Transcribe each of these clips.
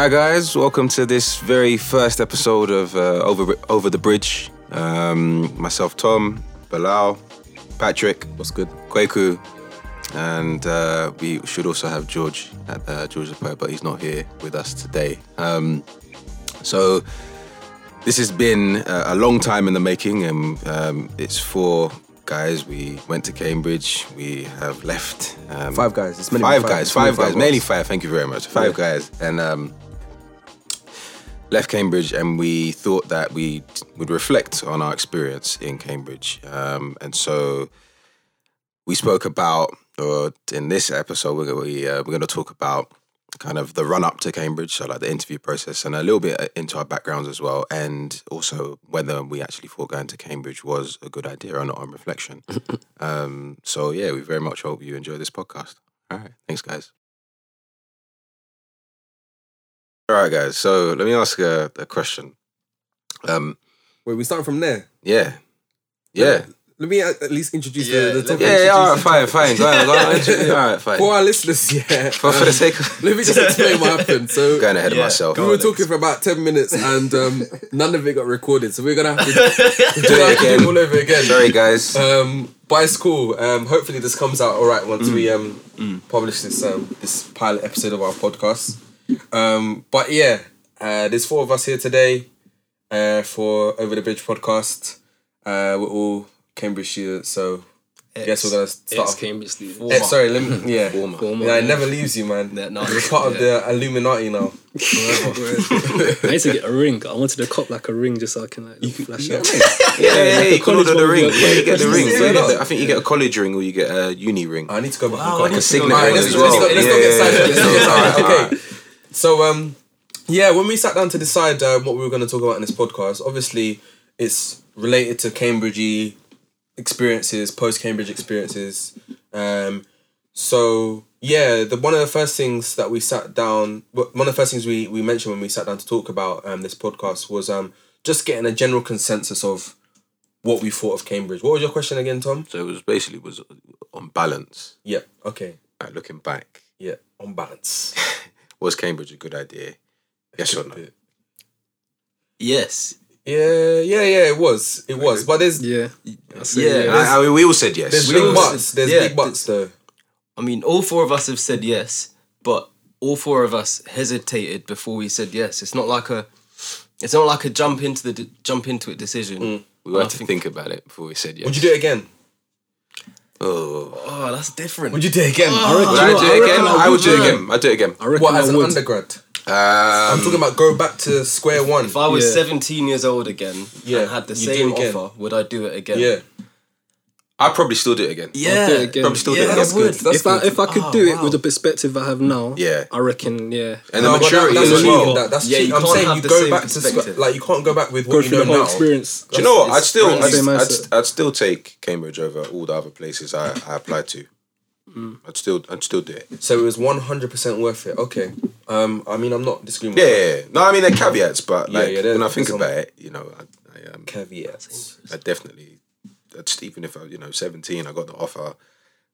Hi guys, welcome to this very first episode of uh, Over Over the Bridge. Um, myself, Tom, Bilal, Patrick, What's good? Kweku, and uh, we should also have George at uh, George but he's not here with us today. Um, so this has been a, a long time in the making, and um, it's for guys. We went to Cambridge. We have left. Um, Five guys. It's five, five- guys. Five five guys. Mainly five. Thank you very much. Five Yeah. guys, and um, left Cambridge, and we thought that we would reflect on our experience in Cambridge, um, and so we spoke about, or in this episode, we're we, uh, we're going to talk about kind of the run up to Cambridge, so like the interview process, and a little bit uh, into our backgrounds as well, and also whether we actually thought going to Cambridge was a good idea or not on reflection. um, so yeah, we very much hope you enjoy this podcast. All right, thanks, guys. All right, guys. So let me ask a, a question. Um, Wait, we starting from there. yeah, yeah, Let me at at least introduce Yeah, the, the let topic. yeah. yeah all right, fine, fine. Go on, go on. All right, fine. For our listeners, yeah. For, for the sake of let me just explain what happened. So going ahead of Yeah, myself. we go were on, talking for about ten minutes, and um, none of it got recorded. So we're gonna have to Do it have to do again. all over again. Sorry, guys. Um, but it's cool. Um, hopefully this comes out all right once we um publish this um this pilot episode of our podcast. Um, but yeah, uh, there's four of us here today uh, for Over the Bridge podcast. Uh, we're all Cambridge students, so I guess we're gonna start. Off- Cambridge student. Eh, sorry, let me, yeah. Former. Former, Yeah, it yeah. never leaves you, man. Yeah, no, You're part of the Illuminati now. I need to get a ring. I wanted to cop like a ring just so I can like flash Yeah, out. Yeah, yeah, yeah. You can order the ring. Yeah, you get the ring. Yeah, You get I think you get a college ring or you get a uni ring. I need to go back. Wow, and I cop need it. to signet ring as well. let's not get sidetracked. Let's not get yeah. sidetracked. Alright, Okay. So um, yeah, when we sat down to decide uh, what we were going to talk about in this podcast, obviously it's related to Cambridge experiences, post Cambridge experiences. Um, so yeah, the one of the first things that we sat down, one of the first things we we mentioned when we sat down to talk about um this podcast was um just getting a general consensus of what we thought of Cambridge. What was your question again, Tom? So it was basically was on balance. Yeah. Okay. Like looking back, Yeah. On balance. was Cambridge a good idea? Yes or no? Yes. Yeah, yeah, yeah. It was, it was. But there's Yeah. I see, Yeah, yeah. I, I mean, we all said yes. there's We big all buts. There's yeah, big buts though. I mean, all four of us have said yes, but all four of us hesitated before we said yes. It's not like a, it's not like a jump into the de- jump into it decision. Mm. we had to think- think about it before we said yes. Would you do it again? Oh. Oh, that's different. Would you do it again? I reckon, Would you I do it again? reckon I would do it again. I'd do it again. I reckon What I as an would. undergrad? Um, I'm talking about go back to square one. if I was Yeah. 17 years old again Yeah, and had the you same it offer, would I do it again? yeah, I'd probably still do it again. Yeah. do it again. Probably still do it that's again. good. That's if I good. if I could Oh, do it wow. with the perspective I have now, Yeah. I reckon yeah. And No, the but that- maturity that's as cheating, well. That, that's Yeah, cheating. you I'm can't saying have you the go same back to like you can't go back with Go what you know the whole now. experience. Do you know what? I'd still, I'd, I'd. I'd still take Cambridge over all the other places I, I applied to. I'd still, I'd still do it. So it was 100 percent worth it. Okay. Um, I mean, I'm not disagreeing. Yeah, with yeah, yeah. no, I mean there are caveats, but like yeah, when I think about it, you know, I, I, um, caveats. I definitely, that's even if I, you know, seventeen, I got the offer.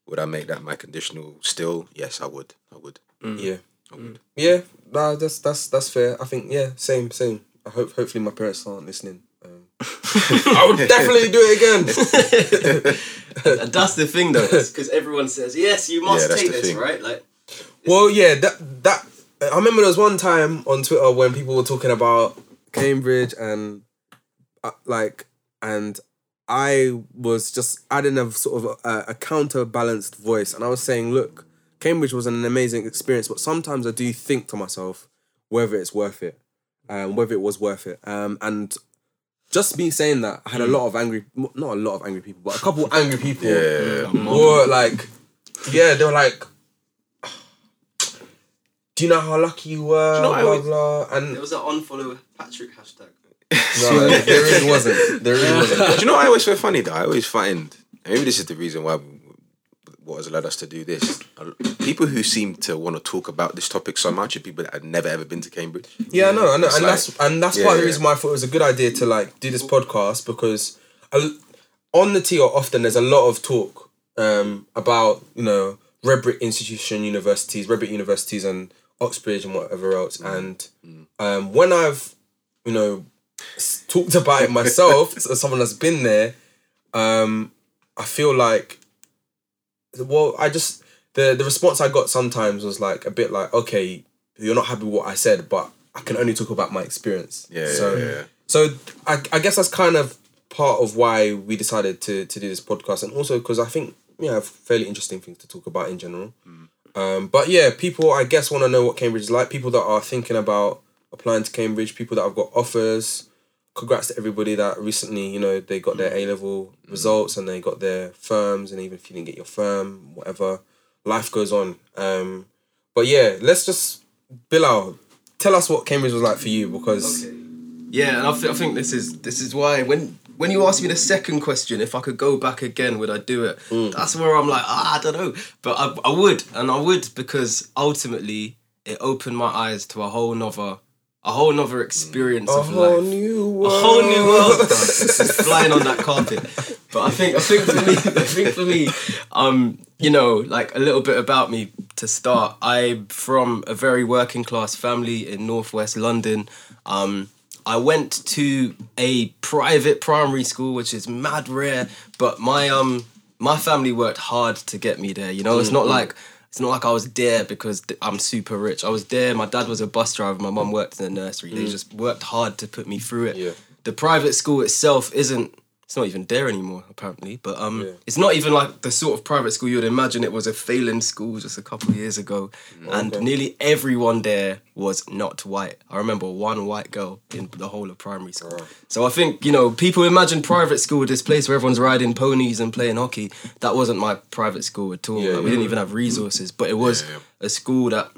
Would I make that my conditional? Still, yes, I would. I would. Yeah, I would. yeah. Nah, that's that's that's fair. I think yeah, same, same. I hope hopefully my parents aren't listening. Um, I would definitely do it again. And that's the thing though, because everyone says yes, you must Yeah, take this, thing. right? Like, Well, yeah, that that I remember there was one time on Twitter when people were talking about Cambridge and uh, like and I was just adding a sort of a, a counterbalanced voice and I was saying, look, Cambridge was an amazing experience, but sometimes I do think to myself whether it's worth it, um, whether it was worth it, um, and just me saying that I had a lot of angry, not a lot of angry people, but a couple angry people Yeah, were like, yeah, they were like, do you know how lucky you were? you know, blah always- blah. And there was an unfollow Patrick hashtag. no, there really wasn't. There really wasn't. Do you know what I always find funny though? I always find maybe this is the reason why what has led us to do this. People who seem to want to talk about this topic so much are people that have never ever been to Cambridge. Yeah, I know, I know, and like- that's and that's Yeah, part of the reason why I thought it was a good idea to like do this podcast because on the TO often there's a lot of talk um, about you know red brick institution universities, red brick universities, and Oxbridge and whatever else. Mm. And um, when I've you know talked about it myself as someone that's been there, um, I feel like well, I just the the response I got sometimes was like a bit like, okay, you're not happy with what I said, but I can only talk about my experience. Yeah, So yeah, yeah. so I I guess that's kind of part of why we decided to to do this podcast, and also because I think we have fairly interesting things to talk about in general. Um, but yeah, people I guess want to know what Cambridge is like. People that are thinking about applying to Cambridge, people that have got offers. Congrats to everybody that recently, you know, they got their A level results and they got their firms, and even if you didn't get your firm, whatever, life goes on. Um, but yeah, let's just Bilal, tell us what Cambridge was like for you because Yeah, and I, th- I think this is this is why when when you asked me the second question, if I could go back again, would I do it? That's where I'm like, ah, I don't know, but I, I would, and I would because ultimately it opened my eyes to a whole nother a whole nother experience a of whole life. new a whole new world. This flying on that carpet. But I think I think for me I think for me, um, you know, like a little bit about me to start. I'm from a very working class family in northwest London. Um, I went to a private primary school, which is mad rare, but my um my family worked hard to get me there. You know, it's not like it's not like I was there because I'm super rich. I was there. My dad was a bus driver. My mum worked in the nursery. They mm. just worked hard to put me through it. Yeah. The private school itself isn't. It's not even there anymore, apparently. But um, Yeah. it's not even like the sort of private school you would imagine it was a failing school just a couple of years ago, and nearly everyone there was not white. I remember one white girl in the whole of primary school. So I think you know people imagine private school this place where everyone's riding ponies and playing hockey. That wasn't my private school at all. Yeah, Like, we yeah. didn't even have resources, but it was a school that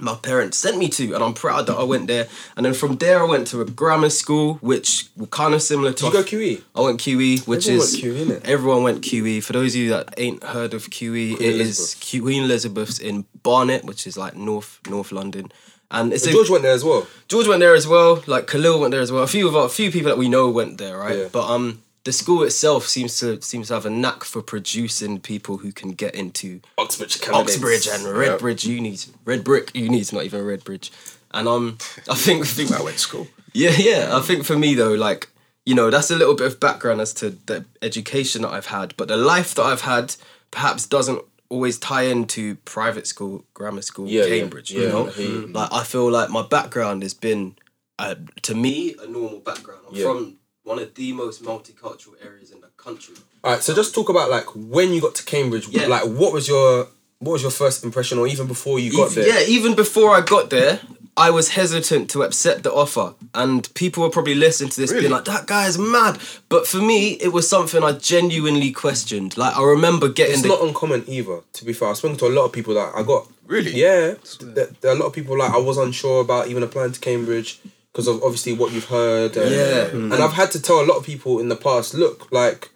my parents sent me to, and I'm proud that I went there. And then from there, I went to a grammar school, which were kind of similar to. Did you go QE? I went QE, which Everyone is went QE, everyone went QE. For those of you that ain't heard of QE, it is Elizabeth. Queen Elizabeth's in Barnet, which is like North North London. And it's a, George went there as well. George went there as well. Like Khalil went there as well. A few of our, a few people that we know went there, right? Yeah. But um, the school itself seems to seems to have a knack for producing people who can get into Oxbridge candidates. Oxbridge and Redbridge unis, Red Brick unis, not even Redbridge. And um, I think, I think I went to school. yeah, yeah. I think for me though, like you know, that's a little bit of background as to the education that I've had, but the life that I've had perhaps doesn't always tie into private school, grammar school, Yeah, yeah, Cambridge. yeah, you know, I hear you. like I feel like my background has been, uh, to me, a normal background. I'm Yeah. from one of the most multicultural areas in the country. All right, so just talk about like when you got to Cambridge. Yeah. Like, what was your what was your first impression, or even before you got Ev- there? Yeah, even before I got there, I was hesitant to accept the offer, and people were probably listening to this being like, "That guy is mad." But for me, it was something I genuinely questioned. Like I remember getting It's the not uncommon either. To be fair, I've spoken to a lot of people that I got. Really? Yeah, there, there are a lot of people like I was unsure about even applying to Cambridge because of obviously what you've heard. And, Yeah. and mm. I've had to tell a lot of people in the past, look, like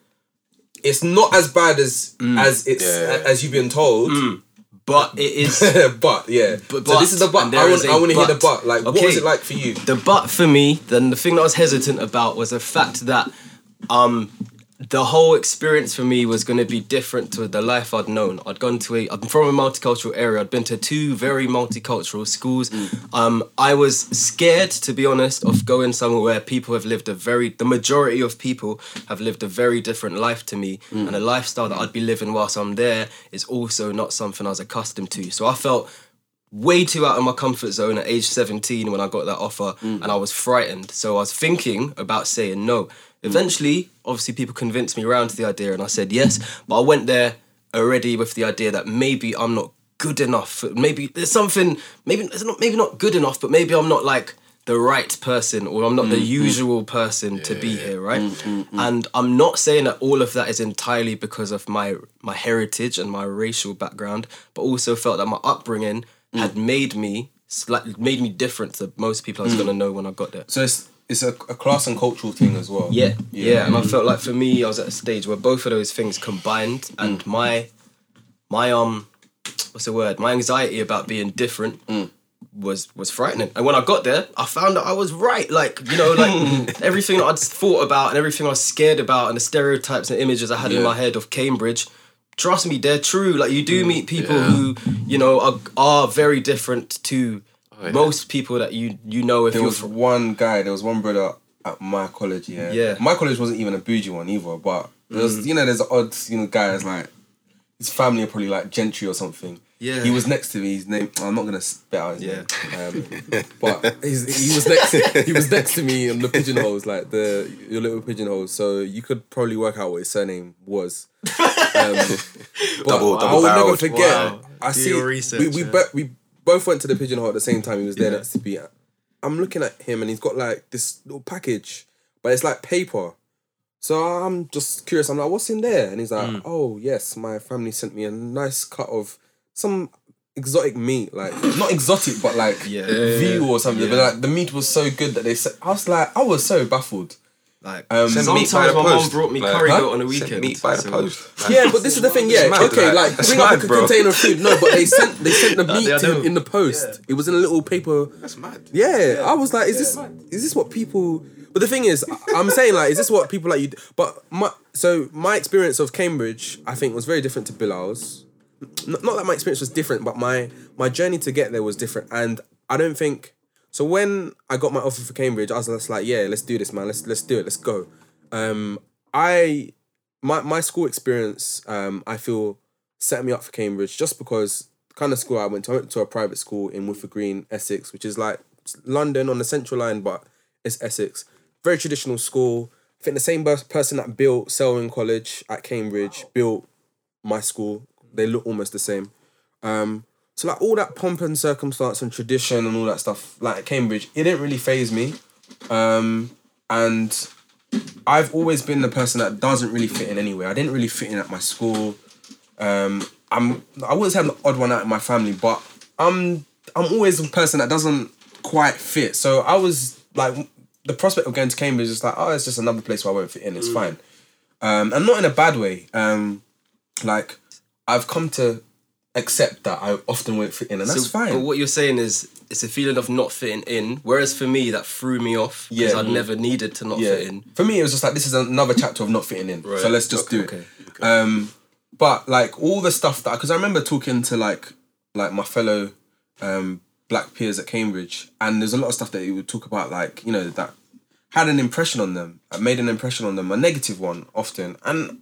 it's not as bad as mm. as it's Yeah. as you've been told. Mm. but it is but yeah, But- so this is the but, but. and there I want a I want to hear the but. but. Like, what was it like for you? the but for me. Then the thing that I was hesitant about was the fact that um the whole experience for me was going to be different to the life I'd known. I'd gone to a, I'm from a multicultural area. I'd been to two very multicultural schools. Mm. Um, I was scared, to be honest, of going somewhere where people have lived a very, the majority of people have lived a very different life to me. Mm. And a lifestyle that I'd be living whilst I'm there is also not something I was accustomed to. So I felt way too out of my comfort zone at age 17 when I got that offer mm. and I was frightened. So I was thinking about saying no. Mm. Eventually, obviously, people convinced me around to the idea and I said yes. But I went there already with the idea that maybe I'm not good enough. Maybe there's something, maybe it's not, maybe not good enough, but maybe I'm not like the right person or I'm not the mm, mm. usual person to be here, right? And I'm not saying that all of that is entirely because of my my heritage and my racial background, but also felt that my upbringing had made me slightly made me different to most people I was gonna know when I got there. So it's it's a, a class and cultural thing as well. Yeah, yeah, and I felt like for me, I was at a stage where both of those things combined, and my my um, what's the word? My anxiety about being different. Mm. Was was frightening, and when I got there, I found that I was right. Like you know, like everything that I'd thought about and everything I was scared about, and the stereotypes and images I had in my head of Cambridge. Trust me, they're true. Like you Mm. do meet people Yeah. who you know are are very different to yeah. most people that you you know if There you're was from. one guy, there was one brother at my college, yeah. Yeah. My college wasn't even a bougie one either, but there was, you know, there's odd, you know, guys like his family are probably like gentry or something. Yeah. He was next to me. His name. I'm not gonna spit out his Yeah. name. Um, but he's, he was next. He was next to me in the pigeonholes, like the your little pigeonholes. So you could probably work out what his surname was. Um, but Double- I double will never forget. Wow. I Do see. your research, we we, yeah. bo- we both went to the pigeonhole at the same time. He was there to me. I'm looking at him and he's got like this little package, but it's like paper. So I'm just curious. I'm like, what's in there? And he's like, Mm. oh yes, my family sent me a nice cut of some exotic meat, like not exotic, but like Yeah. veal or something. But like the meat was so good that they said, I was like, I was so baffled. Like Um, Send sometimes meat by the my mum post. brought me Like, curry huh? goat on the Send weekend. meat by the so- post. Yeah, but this is the thing. Yeah, mad, okay, like, like that's bring up mad, a bro. container of food. No, but they sent they sent the meat to him in the post. It was in a little paper. That's mad. Yeah, I was like, is this is this what people? But the thing is, I- I'm saying like, is this what people like you? But my so my experience of Cambridge, I think, was very different to Bilal's. N- Not that my experience was different, but my my journey to get there was different, and I don't think. So when I got my offer for Cambridge, I was just like, yeah, let's do this, man. Let's let's do it. Let's go. Um, I my my school experience, um, I feel set me up for Cambridge just because kind of school I went to. I went to a private school in Woodford Green, Essex, which is like London on the central line, but it's Essex. Very traditional school. I think the same person that built Selwyn College at Cambridge built my school. They look almost the same. Um, so like all that pomp and circumstance and tradition and all that stuff, like at Cambridge, it didn't really phase me. Um, and I've always been the person that doesn't really fit in anywhere. I didn't really fit in at my school. Um, I'm I wouldn't say I'm the odd one out in my family, but I'm I'm always the person that doesn't quite fit. So I was like the prospect of going to Cambridge is like, oh, it's just another place where I won't fit in. It's fine. Um, and not in a bad way. Um, like I've come to accept that I often won't fit in, and that's So- fine. But what you're saying is it's a feeling of not fitting in. Whereas for me, that threw me off because Yeah. I'd never needed to not yeah. fit in. For me, it was just like this is another chapter of not fitting in. So let's just do it. Okay. Um, but like all the stuff that because I remember talking to like like my fellow um black peers at Cambridge, and there's a lot of stuff that he would talk about, like you know that had an impression on them, uh, made an impression on them, a negative one often, and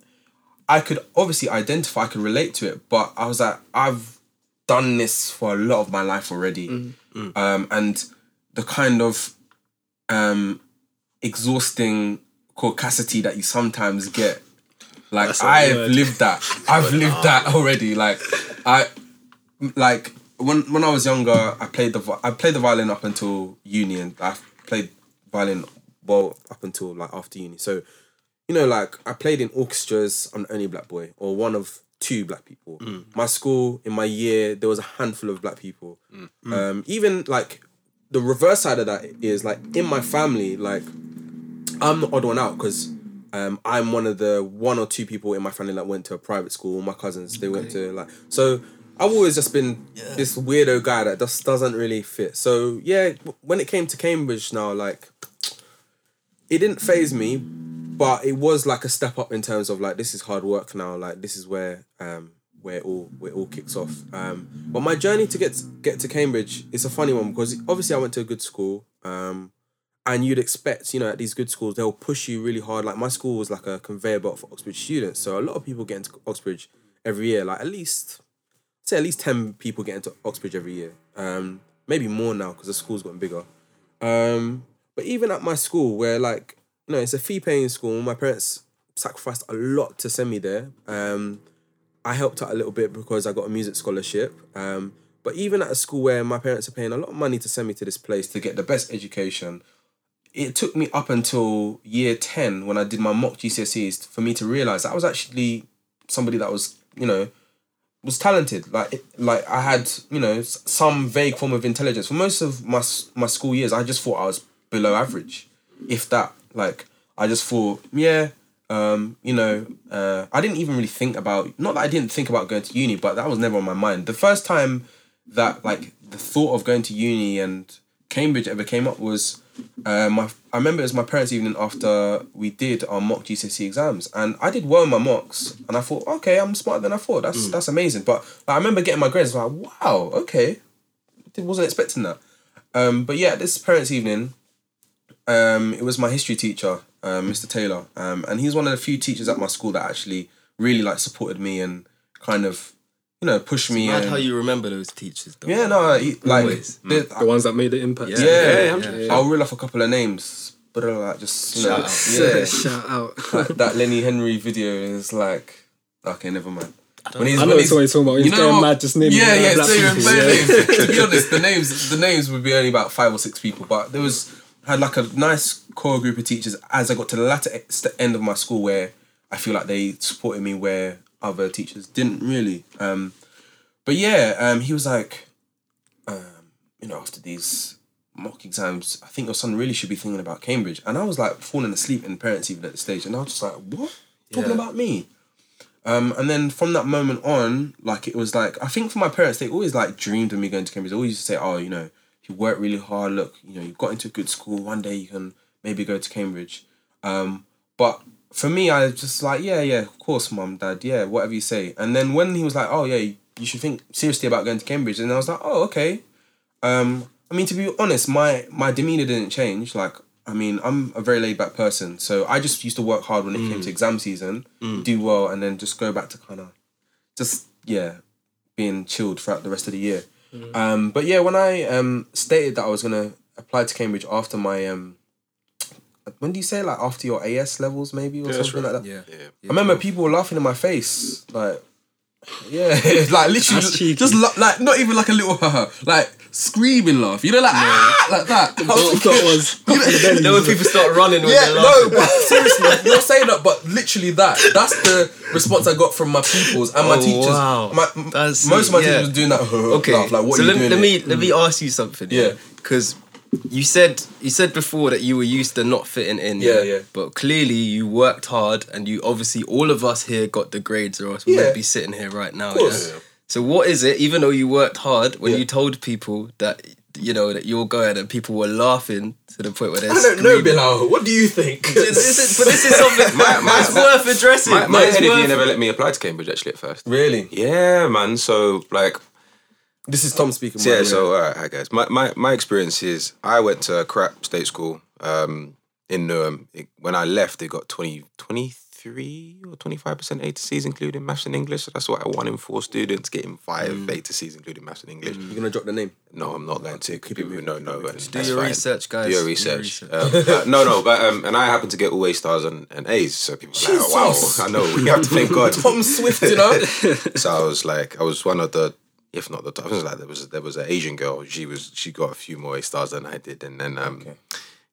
I could obviously identify, I could relate to it, but I was like, I've done this for a lot of my life already, um, and the kind of um exhausting caucasity that you sometimes get. Like That's a I've lived that. I've lived that already. Like I like when when I was younger, I played the I played the violin up until uni, and I played violin well up until like after uni. So you know, like I played in orchestras. I'm the only black boy, or one of two black people. My school in my year, there was a handful of black people. Um, even like the reverse side of that is like in my family, like I'm the odd one out because um, I'm one of the one or two people in my family that went to a private school. My cousins they went to like so. I've always just been this weirdo guy that just doesn't really fit. So yeah, when it came to Cambridge now, like it didn't phase me, but it was like a step up in terms of like this is hard work now. Like this is where um where it all where it all kicks off. Um, but my journey to get get to Cambridge is a funny one because obviously I went to a good school. Um, and you'd expect, you know, at these good schools, they'll push you really hard. Like my school was like a conveyor belt for Oxbridge students, so a lot of people get into Oxbridge every year. Like at least, say at least ten people get into Oxbridge every year. Um, maybe more now because the school's gotten bigger. Um, but even at my school, where like know it's a fee paying school, my parents sacrificed a lot to send me there. Um, I helped out a little bit because I got a music scholarship. Um, but even at a school where my parents are paying a lot of money to send me to this place to get the best education, it took me up until year 10 when I did my mock GCSEs for me to realize I was actually somebody that was, you know, was talented. Like, it- like I had, you know, some vague form of intelligence. For most of my my school years, I just thought I was below average, if that. Like, I just thought, yeah, Um, you know, uh, I didn't even really think about not that I didn't think about going to uni, but that was never on my mind. The first time that like the thought of going to uni and Cambridge ever came up was uh, my I remember it was my parents' evening after we did our mock GCSE exams, and I did well in my mocks, and I thought, okay, I'm smarter than I thought. That's that's amazing. But like, I remember getting my grades, like, wow, okay, wasn't expecting that. Um, but yeah, this parents' evening, um, it was my history teacher, um, Mr. Taylor, um, and he's one of the few teachers at my school that actually really like supported me and kind of, you know, pushed me. Mad and, how you remember those teachers though. yeah, no, he, like Always. the- The ones that made the impact. yeah, Yeah, yeah, yeah, I'll reel off a couple of names, but uh, like just you know, Shout yeah, Shout out. like that Lenny Henry video is like, okay, never mind. When he's, I know when it's what you're talking about. He's you know going what? mad just naming yeah, yeah, so Yeah. names. to be honest, the names the names would be only about five or six people, but there was had like a nice core group of teachers as I got to the latter end of my school where I feel like they supported me where other teachers didn't really. Um, but yeah, um, he was like, um, you know, after these mock exams, I think your son really should be thinking about Cambridge. And I was like falling asleep in parents even at the stage, and I was just like, what? Talking Yeah. about me? Um, and then from that moment on, like it was like I think for my parents, they always like dreamed of me going to Cambridge. They always used to say, "Oh, you know, you work really hard, look, you know, you got into a good school. One day you can maybe go to Cambridge." Um, but for me, I was just like, "Yeah, yeah, of course, mum, dad, yeah, whatever you say." And then when he was like, "Oh, yeah, you should think seriously about going to Cambridge," and I was like, "Oh, okay." Um, I mean, to be honest, my my demeanor didn't change. Like, I mean, I'm a very laid back person, so I just used to work hard when it came to exam season, do well, and then just go back to kind of, just yeah, being chilled throughout the rest of the year. Um, but yeah, when I um stated that I was gonna apply to Cambridge after my um, when do you say like after your AS levels maybe or that's something right. like that? Yeah. Yeah. I remember people were laughing in my face, like, yeah, like literally, That's cheeky. just like not even like a little haha, like screaming laugh, you know, like ah, like that. I was What thinking- that was Then when people start running yeah, no, but seriously, you're saying that, but literally that. That's the response I got from my pupils and my Oh, teachers. wow. My, That's- most of my yeah. teachers were doing that. Okay. laugh, like what so you let, doing? let me let me ask you something. Yeah. Because you said you said before that you were used to not fitting in. Yeah, yeah. But clearly you worked hard, and you obviously all of us here got the grades, or else we Yeah. wouldn't be sitting here right now. Yeah? So what is it? Even though you worked hard, when Yeah. you told people that you know that you were going, and people were laughing to the point where they're I don't know. Bilal. What do you think? This is, but this is something that's worth addressing. My, my It's head of year worth- never let me apply to Cambridge actually at first. really? Yeah, man. So like, This is Tom speaking. by yeah. So all right, hi guys. My, my my experience is I went to a crap state school um, in Newham. It, when I left, they got 20, 23 or twenty five percent A to C's, including maths and English. So that's why one in four students getting five A to C's, including maths and English. you're gonna drop the name. No, I'm not going to. People no, no. and Do that's your fine. research, guys. Do your research. Um, uh, no, no, but um, and I happen to get all A stars and, and A's, so people are like, oh, wow, I know. We have to thank God. Tom Swift, you know. so I was like, I was one of the, if not the top. I was like, there was there was an Asian girl. She was she got a few more A stars than I did, and then um,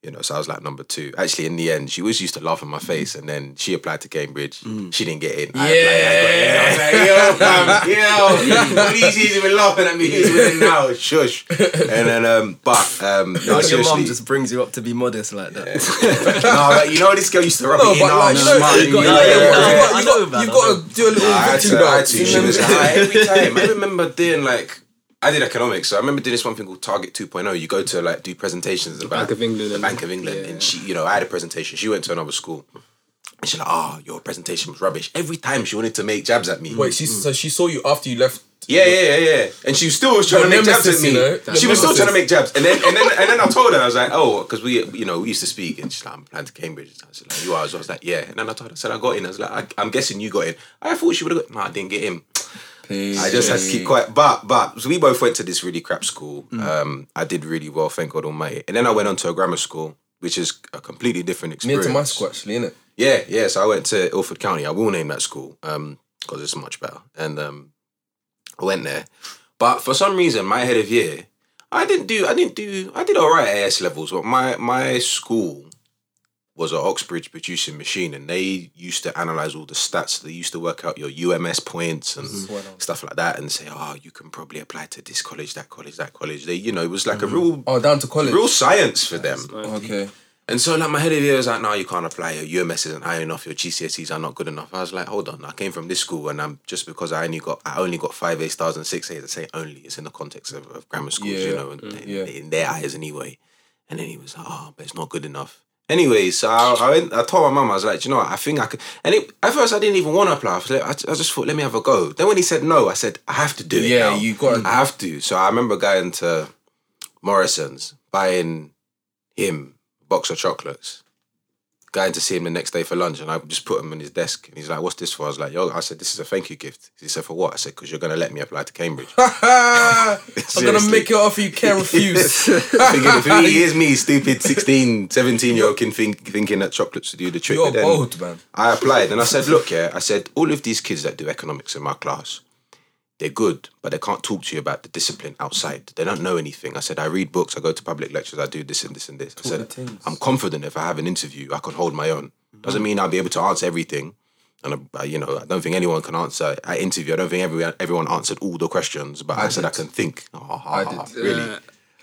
you know, so I was like number two. Actually, in the end, she was used to laugh in my face, and then she applied to Cambridge. She didn't get in. I applied, I got in. I was like, yo, fam, yo, years been laughing at me? He's winning now. Shush. And then, um, but um, no, And your seriously, just brings you up to be modest like that. no, like, you know, this girl used to rub No, me in. like, you know, you got, got, yeah, you yeah, got, you got, you got to do a little I had to, I had to. She was like, every time. I remember doing like, I did economics, so I remember doing this one thing called Target 2.0. You go to like do presentations about Bank of England the Bank of England, yeah. and she, you know, I had a presentation. She went to another school, and she's like, "Oh, your presentation was rubbish." Every time she wanted to make jabs at me. Wait, she mm. so she saw you after you left. Yeah, yeah, yeah, yeah. And she was still was trying to make jabs at me. you know? She was still trying to make jabs. And then and then and then I told her, I was like, oh, because we you know, we used to speak and she's like, I'm planning to Cambridge. I was like, you are? So I was like, yeah. And then I told her, I said, I got in. I was like, I, I'm guessing you got in. I thought she would have got no, I didn't get in. I just had to keep quiet. But but so we both went to this really crap school. Um, I did really well, thank God Almighty. And then I went on to a grammar school, which is a completely different near experience. to my school actually, innit? Yeah, yeah. So I went to Ilford County. I will name that school because it's much better. And um, I went there, but for some reason, my head of year, I didn't do. I didn't do. I did all right at AS levels, but my my school was an Oxbridge producing machine, and they used to analyze all the stats. They used to work out your UMS points and mm-hmm. stuff like that, and say, "Oh, you can probably apply to this college, that college, that college." They, you know, it was like a mm-hmm. real, Oh, down to college. real science for them. Okay. And so like my head of year was like, no, you can't apply. Your UMS isn't high enough. Your GCSEs are not good enough. I was like, hold on. I came from this school, and I'm just because I only got I only got five A stars and six A's. I say only. It's in the context of, of grammar schools, you Yeah. know, and mm-hmm. Yeah. in their eyes anyway. And then he was like, oh, but it's not good enough. Anyway, so I, I went. I told my mum, I was like, "Do you know what? I think I could. And it, at first, I didn't even want to apply. I, like, I, I just thought, let me have a go. Then when he said no, I said, I have to do it. Yeah, now. you gotta- I have to. So I remember going to Morrison's, buying him a box of chocolates, going to see him the next day for lunch, and I just put him on his desk. And he's like, "What's this for?" I was like, "Yo," I said, "This is a thank you gift." He said, "For what?" I said, "Because you're gonna let me apply to Cambridge." I'm gonna make it off you can't refuse. Thinking, for me, here's me, stupid 16, 17 year old kid think, thinking that chocolates would do the trick. You're bold, man. I applied and I said, look, yeah, I said, all of these kids that do economics in my class, they're good, but they can't talk to you about the discipline outside. They don't know anything. I said, I read books, I go to public lectures, I do this and this and this. I said, I'm confident if I have an interview, I can hold my own. Doesn't mean I'll be able to answer everything. And uh, I, you know, I don't think anyone can answer. At interview, I don't think everyone everyone answered all the questions, but I, said I can think. Oh, I I did. Really? Uh,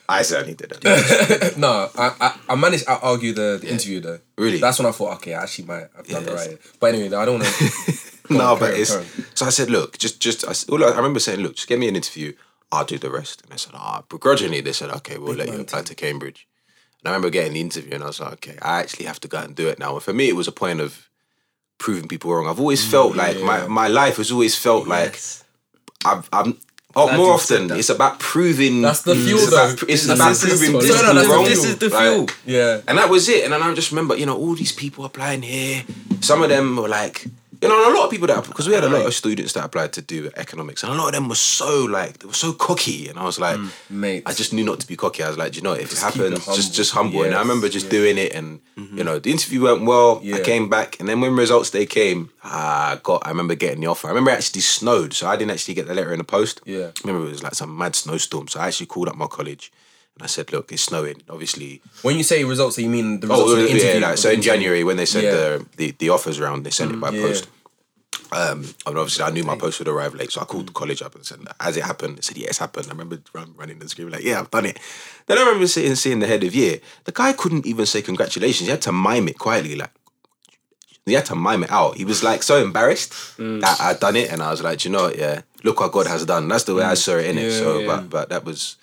I certainly didn't. no, I, I I managed to argue the, the interview though. Really? That's when I thought, okay, I actually might have done the right. But anyway, I don't want to. no, but on, it's on. so I said, look, just just I, s- all I, I remember saying, look, just get me an interview, I'll do the rest. And I said, ah, begrudgingly, they said, okay, we'll let you apply to Cambridge. And I remember getting the interview, and I was like, okay, I actually have to go out and do it now. And for me, it was a point of proving people wrong. I've always felt like my my life has always felt like I've, I'm. Oh, more often, it's about proving. That's the fuel, It's though. about, it's This about is- proving this is- no, no, that's the wrong. fuel. This is the Like, fuel. Yeah. and that was it. And then I just remember, you know, all these people applying here. Some of them were like, you know, and a lot of people that because we had a lot uh-huh. of students that applied to do economics, and a lot of them were so like they were so cocky, and I was like, mm, mate. I just knew not to be cocky. I was like, "Do you know, if it Just it happens, humble. just just humble. And I remember just yeah. doing it, and you mm-hmm. know, the interview went well. Yeah. I came back, and then when results day came, I got. I remember getting the offer. I remember it actually snowed, so I didn't actually get the letter in the post. Yeah. I remember it was like some mad snowstorm, so I actually called up my college. And I said, look, it's snowing. Obviously, When you say results, you mean the results Oh, of the interview? yeah, like, so in January when they sent Yeah. the, the the offers around, they sent it by yeah. post. Um, and obviously I knew my post would arrive late, so I called the college up and said, "As it happened?" They said, "Yeah, it's happened." I remember run, running and screaming like, "Yeah, I've done it." Then I remember sitting seeing the head of year. The guy couldn't even say congratulations. He had to mime it quietly, like he had to mime it out. He was like so embarrassed that I'd done it, and I was like, "Do you know, what? yeah, look what God has done. That's the way I saw it in it. Yeah, So, yeah. but but that was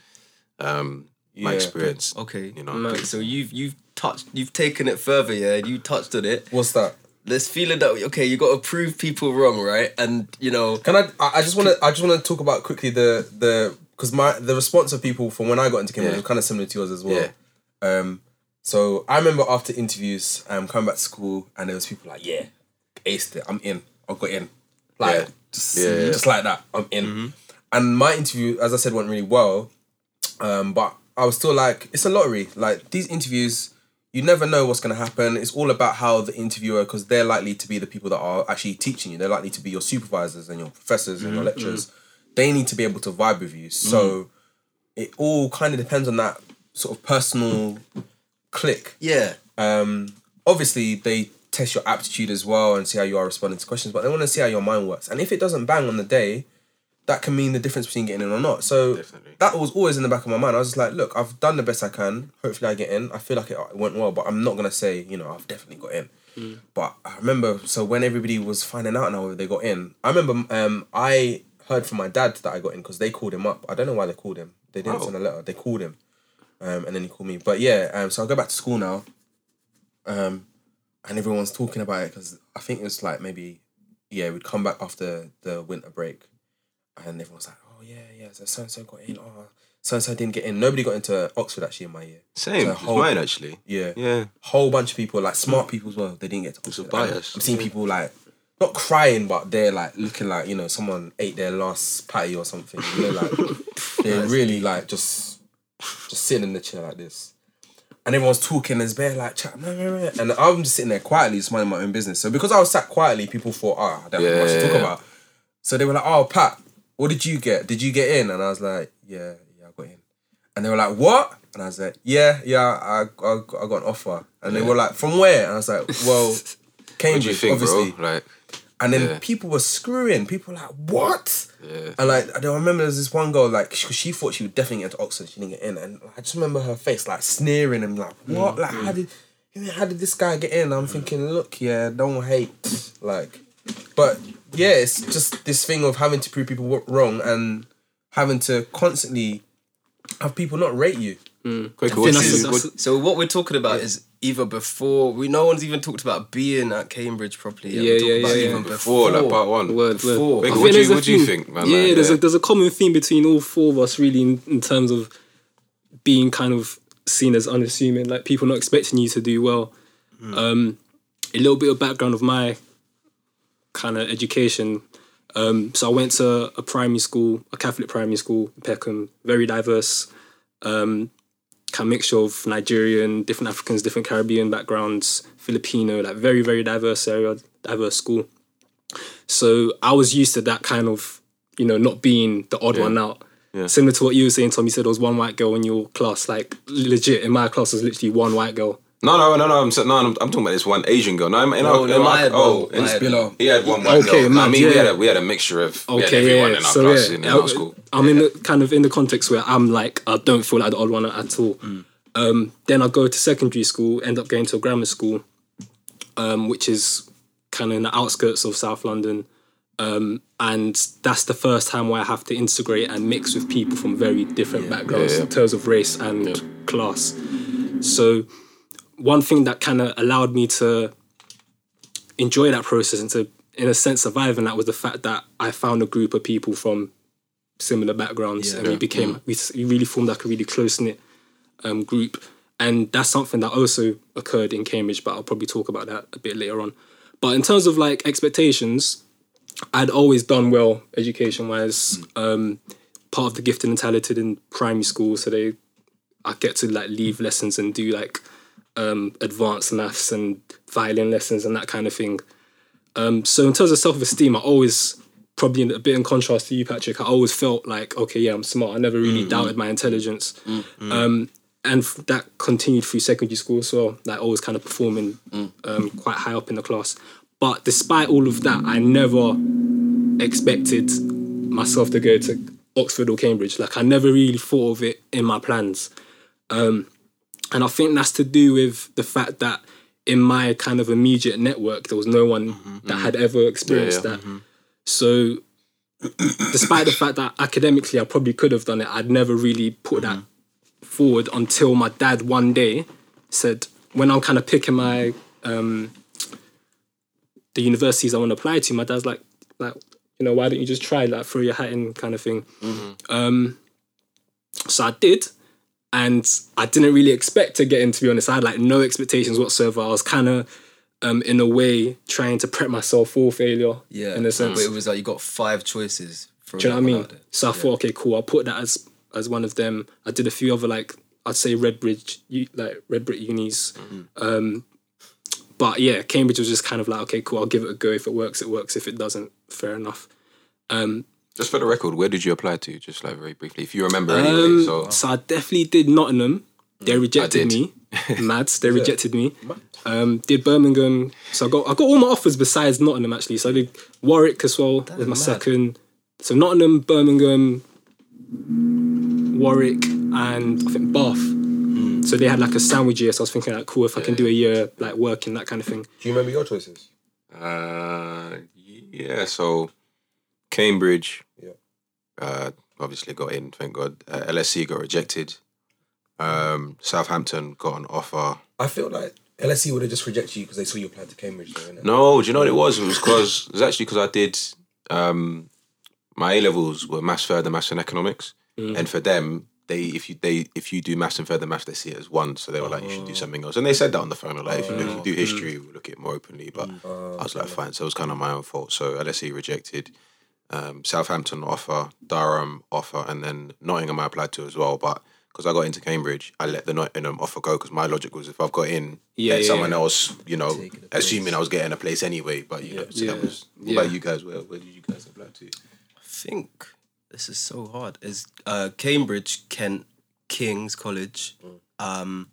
um, my Yeah. experience. Okay. you know. So you've you've touched you've taken it further, yeah. You touched on it. What's that? This feeling that okay, you got to prove people wrong, right? And you know, Can I? I just want to. I just want to talk about quickly the the because my the response of people from when I got into Cambridge Yeah. was kind of similar to yours as well. Yeah. Um. So I remember after interviews, um, coming back to school, and there was people like, "Yeah, aced it. I'm in. I got in." Like Yeah. just Yeah, yeah. just like that. I'm in. And my interview, as I said, went really well. Um, but I was still like, it's a lottery. Like these interviews, you never know what's gonna happen. It's all about how the interviewer, because they're likely to be the people that are actually teaching you. They're likely to be your supervisors and your professors and your lecturers. They need to be able to vibe with you. So it all kind of depends on that sort of personal click. yeah, Um, obviously, they test your aptitude as well and see how you are responding to questions, but they want to see how your mind works. And if it doesn't bang on the day, that can mean the difference between getting in or not. So Definitely. that was always in the back of my mind. I was just like, look, I've done the best I can. Hopefully, I get in. I feel like it went well, but I'm not gonna say, you know, I've definitely got in. But I remember, so when everybody was finding out now whether they got in, I remember um, I heard from my dad that I got in because they called him up. I don't know why they called him. They didn't Oh. send a letter. They called him, um, and then he called me. But yeah, um, so I go back to school now, um, and everyone's talking about it because I think it was like maybe, yeah, we'd come back after the winter break, and everyone's like, oh yeah, yeah, so so and so got in. Oh, so and so didn't get in. Nobody got into Oxford actually in my year. Same, So whole- mine actually. Yeah, Yeah. whole bunch of people, like smart people as well, they didn't get to It's a Oxford. Bias. I'm seeing people like not crying, but they're like looking like you know someone ate their last patty or something. You know, like they're really like just just sitting in the chair like this, and everyone's talking. There's bare like chat, and I'm just sitting there quietly, just minding my own business. So because I was sat quietly, people thought, ah, I don't have much to Yeah, talk yeah. about. So they were like, oh, Pat, what did you get? Did you get in? And I was like, yeah, yeah, I got in. And they were like, what? And I was like, yeah, yeah, I, I, I got an offer. And they were like, from where? And I was like, well, Cambridge, think, obviously. bro? Like, And then Yeah. people were screwing. People were like, what? yeah. And like, I don't remember there's this one girl, like, she, she thought she would definitely get into Oxford. She didn't get in. And I just remember her face, like, sneering and like, what? Like, how did how did this guy get in? I'm thinking, look, yeah, don't hate, like, but yeah, it's just this thing of having to prove people wrong and having to constantly have people not rate you. Quick, think what's that's- that's- So what we're talking about is either before we no one's even talked about being at Cambridge properly. Yeah, we're yeah, yeah, even yeah. before, like part one. Word, word. Before. Wait, what do you- there's a what do you think, man? Yeah, Like, there's yeah. a there's a common theme between all four of us, really, in, in terms of being kind of seen as unassuming, like people not expecting you to do well. Hmm. Um, a little bit of background of my kind of education. Um, so I went to a primary school, a Catholic primary school, in Peckham, very diverse, um, kind of mixture of Nigerian, different Africans, different Caribbean backgrounds, Filipino, like very very diverse area, diverse school. So I was used to that kind of, you know, not being the odd one out. Yeah. Similar to what you were saying, Tom. You said there was one white girl in your class. Like legit, in my class was literally one white girl. No, no, no, no. I'm no, I'm, I'm talking about this one Asian girl. No, I'm, in No, our- no, in I our- had oh, one. in I had Spiller. one. He had one white Okay, girl. I mad, mean, we had a we had a mixture of we had Okay, everyone yeah. in our so class yeah, in, in I- our school. I'm in the kind of in the context where I'm like I don't feel like the odd one at all. Mm. Um, then I go to secondary school, end up going to a grammar school, um, which is kind of in the outskirts of South London. Um, and that's the first time where I have to integrate and mix with people from very different backgrounds Yeah, yeah. in terms of race and class. So one thing that kind of allowed me to enjoy that process and to, in a sense, survive in that was the fact that I found a group of people from similar backgrounds and we became we, we really formed like a really close knit um, group. And that's something that also occurred in Cambridge but I'll probably talk about that a bit later on. But in terms of like expectations I'd always done well education wise um, part of the gifted and talented in primary school so they I get to like leave lessons and do like um, advanced maths and violin lessons and that kind of thing. Um, so in terms of self-esteem I always probably a bit in contrast to you Patrick I always felt like okay yeah I'm smart. I never really doubted my intelligence. Um, and that continued through secondary school as well like always kind of performing um, quite high up in the class. But despite all of that I never expected myself to go to Oxford or Cambridge. Like I never really thought of it in my plans. Um, and I think that's to do with the fact that in my kind of immediate network there was no one mm-hmm. that mm-hmm. had ever experienced yeah. that. Mm-hmm. So despite the fact that academically I probably could have done it, I'd never really put that forward until my dad one day said, when I'm kind of picking my um, the universities I want to apply to, my dad's like, like, you know, why don't you just try, like, throw your hat in, kind of thing. Um, so I did, and I didn't really expect to get in. To be honest, I had like no expectations whatsoever. I was kind of, um, in a way, trying to prep myself for failure. Yeah, in a sense. But it was like you got five choices. Do you know what I mean? So I thought, okay, cool. I'll put that as as one of them. I did a few other like I'd say Redbridge, like Redbridge unis. Um, but yeah, Cambridge was just kind of like, okay, cool. I'll give it a go. If it works, it works. If it doesn't, fair enough. Um, Just for the record, where did you apply to? Just like very briefly, if you remember anyway. um, so so I definitely did Nottingham. They rejected me. Mads, they rejected me. Um, did Birmingham. So I got I got all my offers besides Nottingham actually. So I did Warwick as well with my mad. second. So Nottingham, Birmingham, Warwick, and I think Bath. So they had like a sandwich year. So I was thinking like, cool, if I can do a year like working that kind of thing. Do you remember your choices? Uh, yeah, so Cambridge, Yeah. uh, obviously got in, thank God. Uh, LSE got rejected. Um, Southampton got an offer. I feel like LSE would have just rejected you because they saw you applied to Cambridge. Though. No, do you know what it was? It was because it was actually because I did um, my A levels were maths, further maths, and economics, and for them. They if you they if you do maths and further maths they see it as one so they were like you should do something else and they said that on the phone like if you, if you do history we'll look at it more openly but I was like fine so it was kind of my own fault so LSE rejected um, Southampton offer, Durham offer, and then Nottingham I applied to as well. But because I got into Cambridge, I let the Nottingham offer go because my logic was if I've got in, Yeah, let yeah, someone yeah. else, you know, Taking the place. assuming I was getting a place anyway. But you know, so Yeah. that was. What Yeah. about you guys? Where where did you guys apply to? I think this is so hard. Is uh, Cambridge, Kent, King's College, um,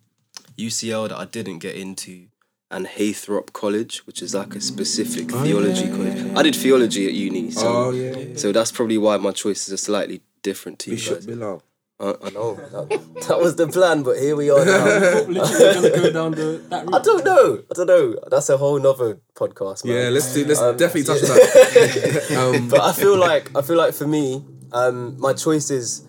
UCL that I didn't get into, and Heythrop College, which is like a specific theology college. I did theology at uni, so Oh yeah. so that's probably why my choices are slightly different to you Bishop guys. Bilal. Uh, I know that, that was the plan, but here we are now. Literally gonna go down the that route. I don't know. I don't know. That's a whole nother podcast, man. Yeah, let's do. Let's Um, definitely touch on that. um, but I feel like I feel like for me, um, my choices.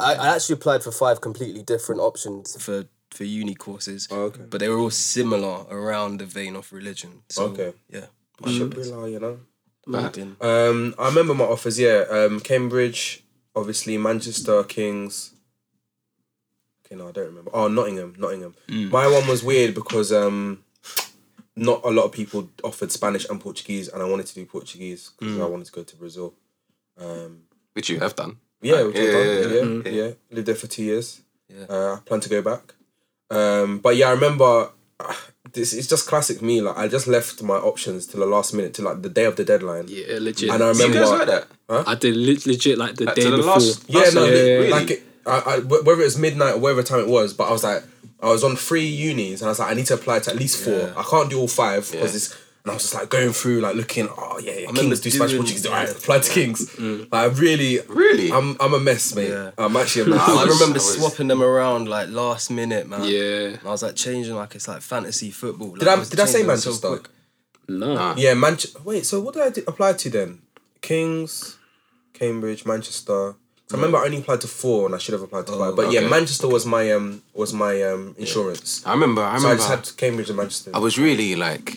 I, I actually applied for five completely different options for for uni courses. Oh, okay. But they were all similar around the vein of religion. So, Okay. Yeah. should rely, you know. Imagine. Um, I remember my offers. Yeah, um, Cambridge, obviously Manchester Kings. Okay, no, I don't remember. Oh, Nottingham, Nottingham. My one was weird because um, not a lot of people offered Spanish and Portuguese, and I wanted to do Portuguese because I wanted to go to Brazil. Um, Which you have done. yeah, which Yeah, I've done. yeah, yeah, yeah, Lived there for two years. Yeah. Uh, I plan to go back. Um, but yeah, I remember. uh, This it's just classic me. Like I just left my options till the last minute, till like the day of the deadline. Yeah, legit. And I You remember guys like that? I did lit- legit like the Like, day the before. last- Yeah, last no, night, li- really? like it, I, I, wh- whether it's midnight or whatever time it was, but I was like, I was on three unis, and I was like, I need to apply to at least four. Yeah. I can't do all five because Yeah. it's. And I was just like going through, like looking. Oh yeah, yeah remember Kings do Spanish, doing- Portuguese. All right, apply to Kings. Like I really, Really? I'm, I'm a mess, mate. Yeah. I'm actually a mess. I was- remember I was- swapping them around like last minute, man. Yeah. And I was like changing like it's like fantasy football. Did Like, I- did I say changing so Manchester? quick. No. Yeah, Manchester. Wait, so what did I do, apply to then? Kings, Cambridge, Manchester. I remember I only applied to four, and I should have applied to five. But yeah. Manchester was my um was my um insurance. I remember. I So I just had Cambridge and Manchester. I was really like,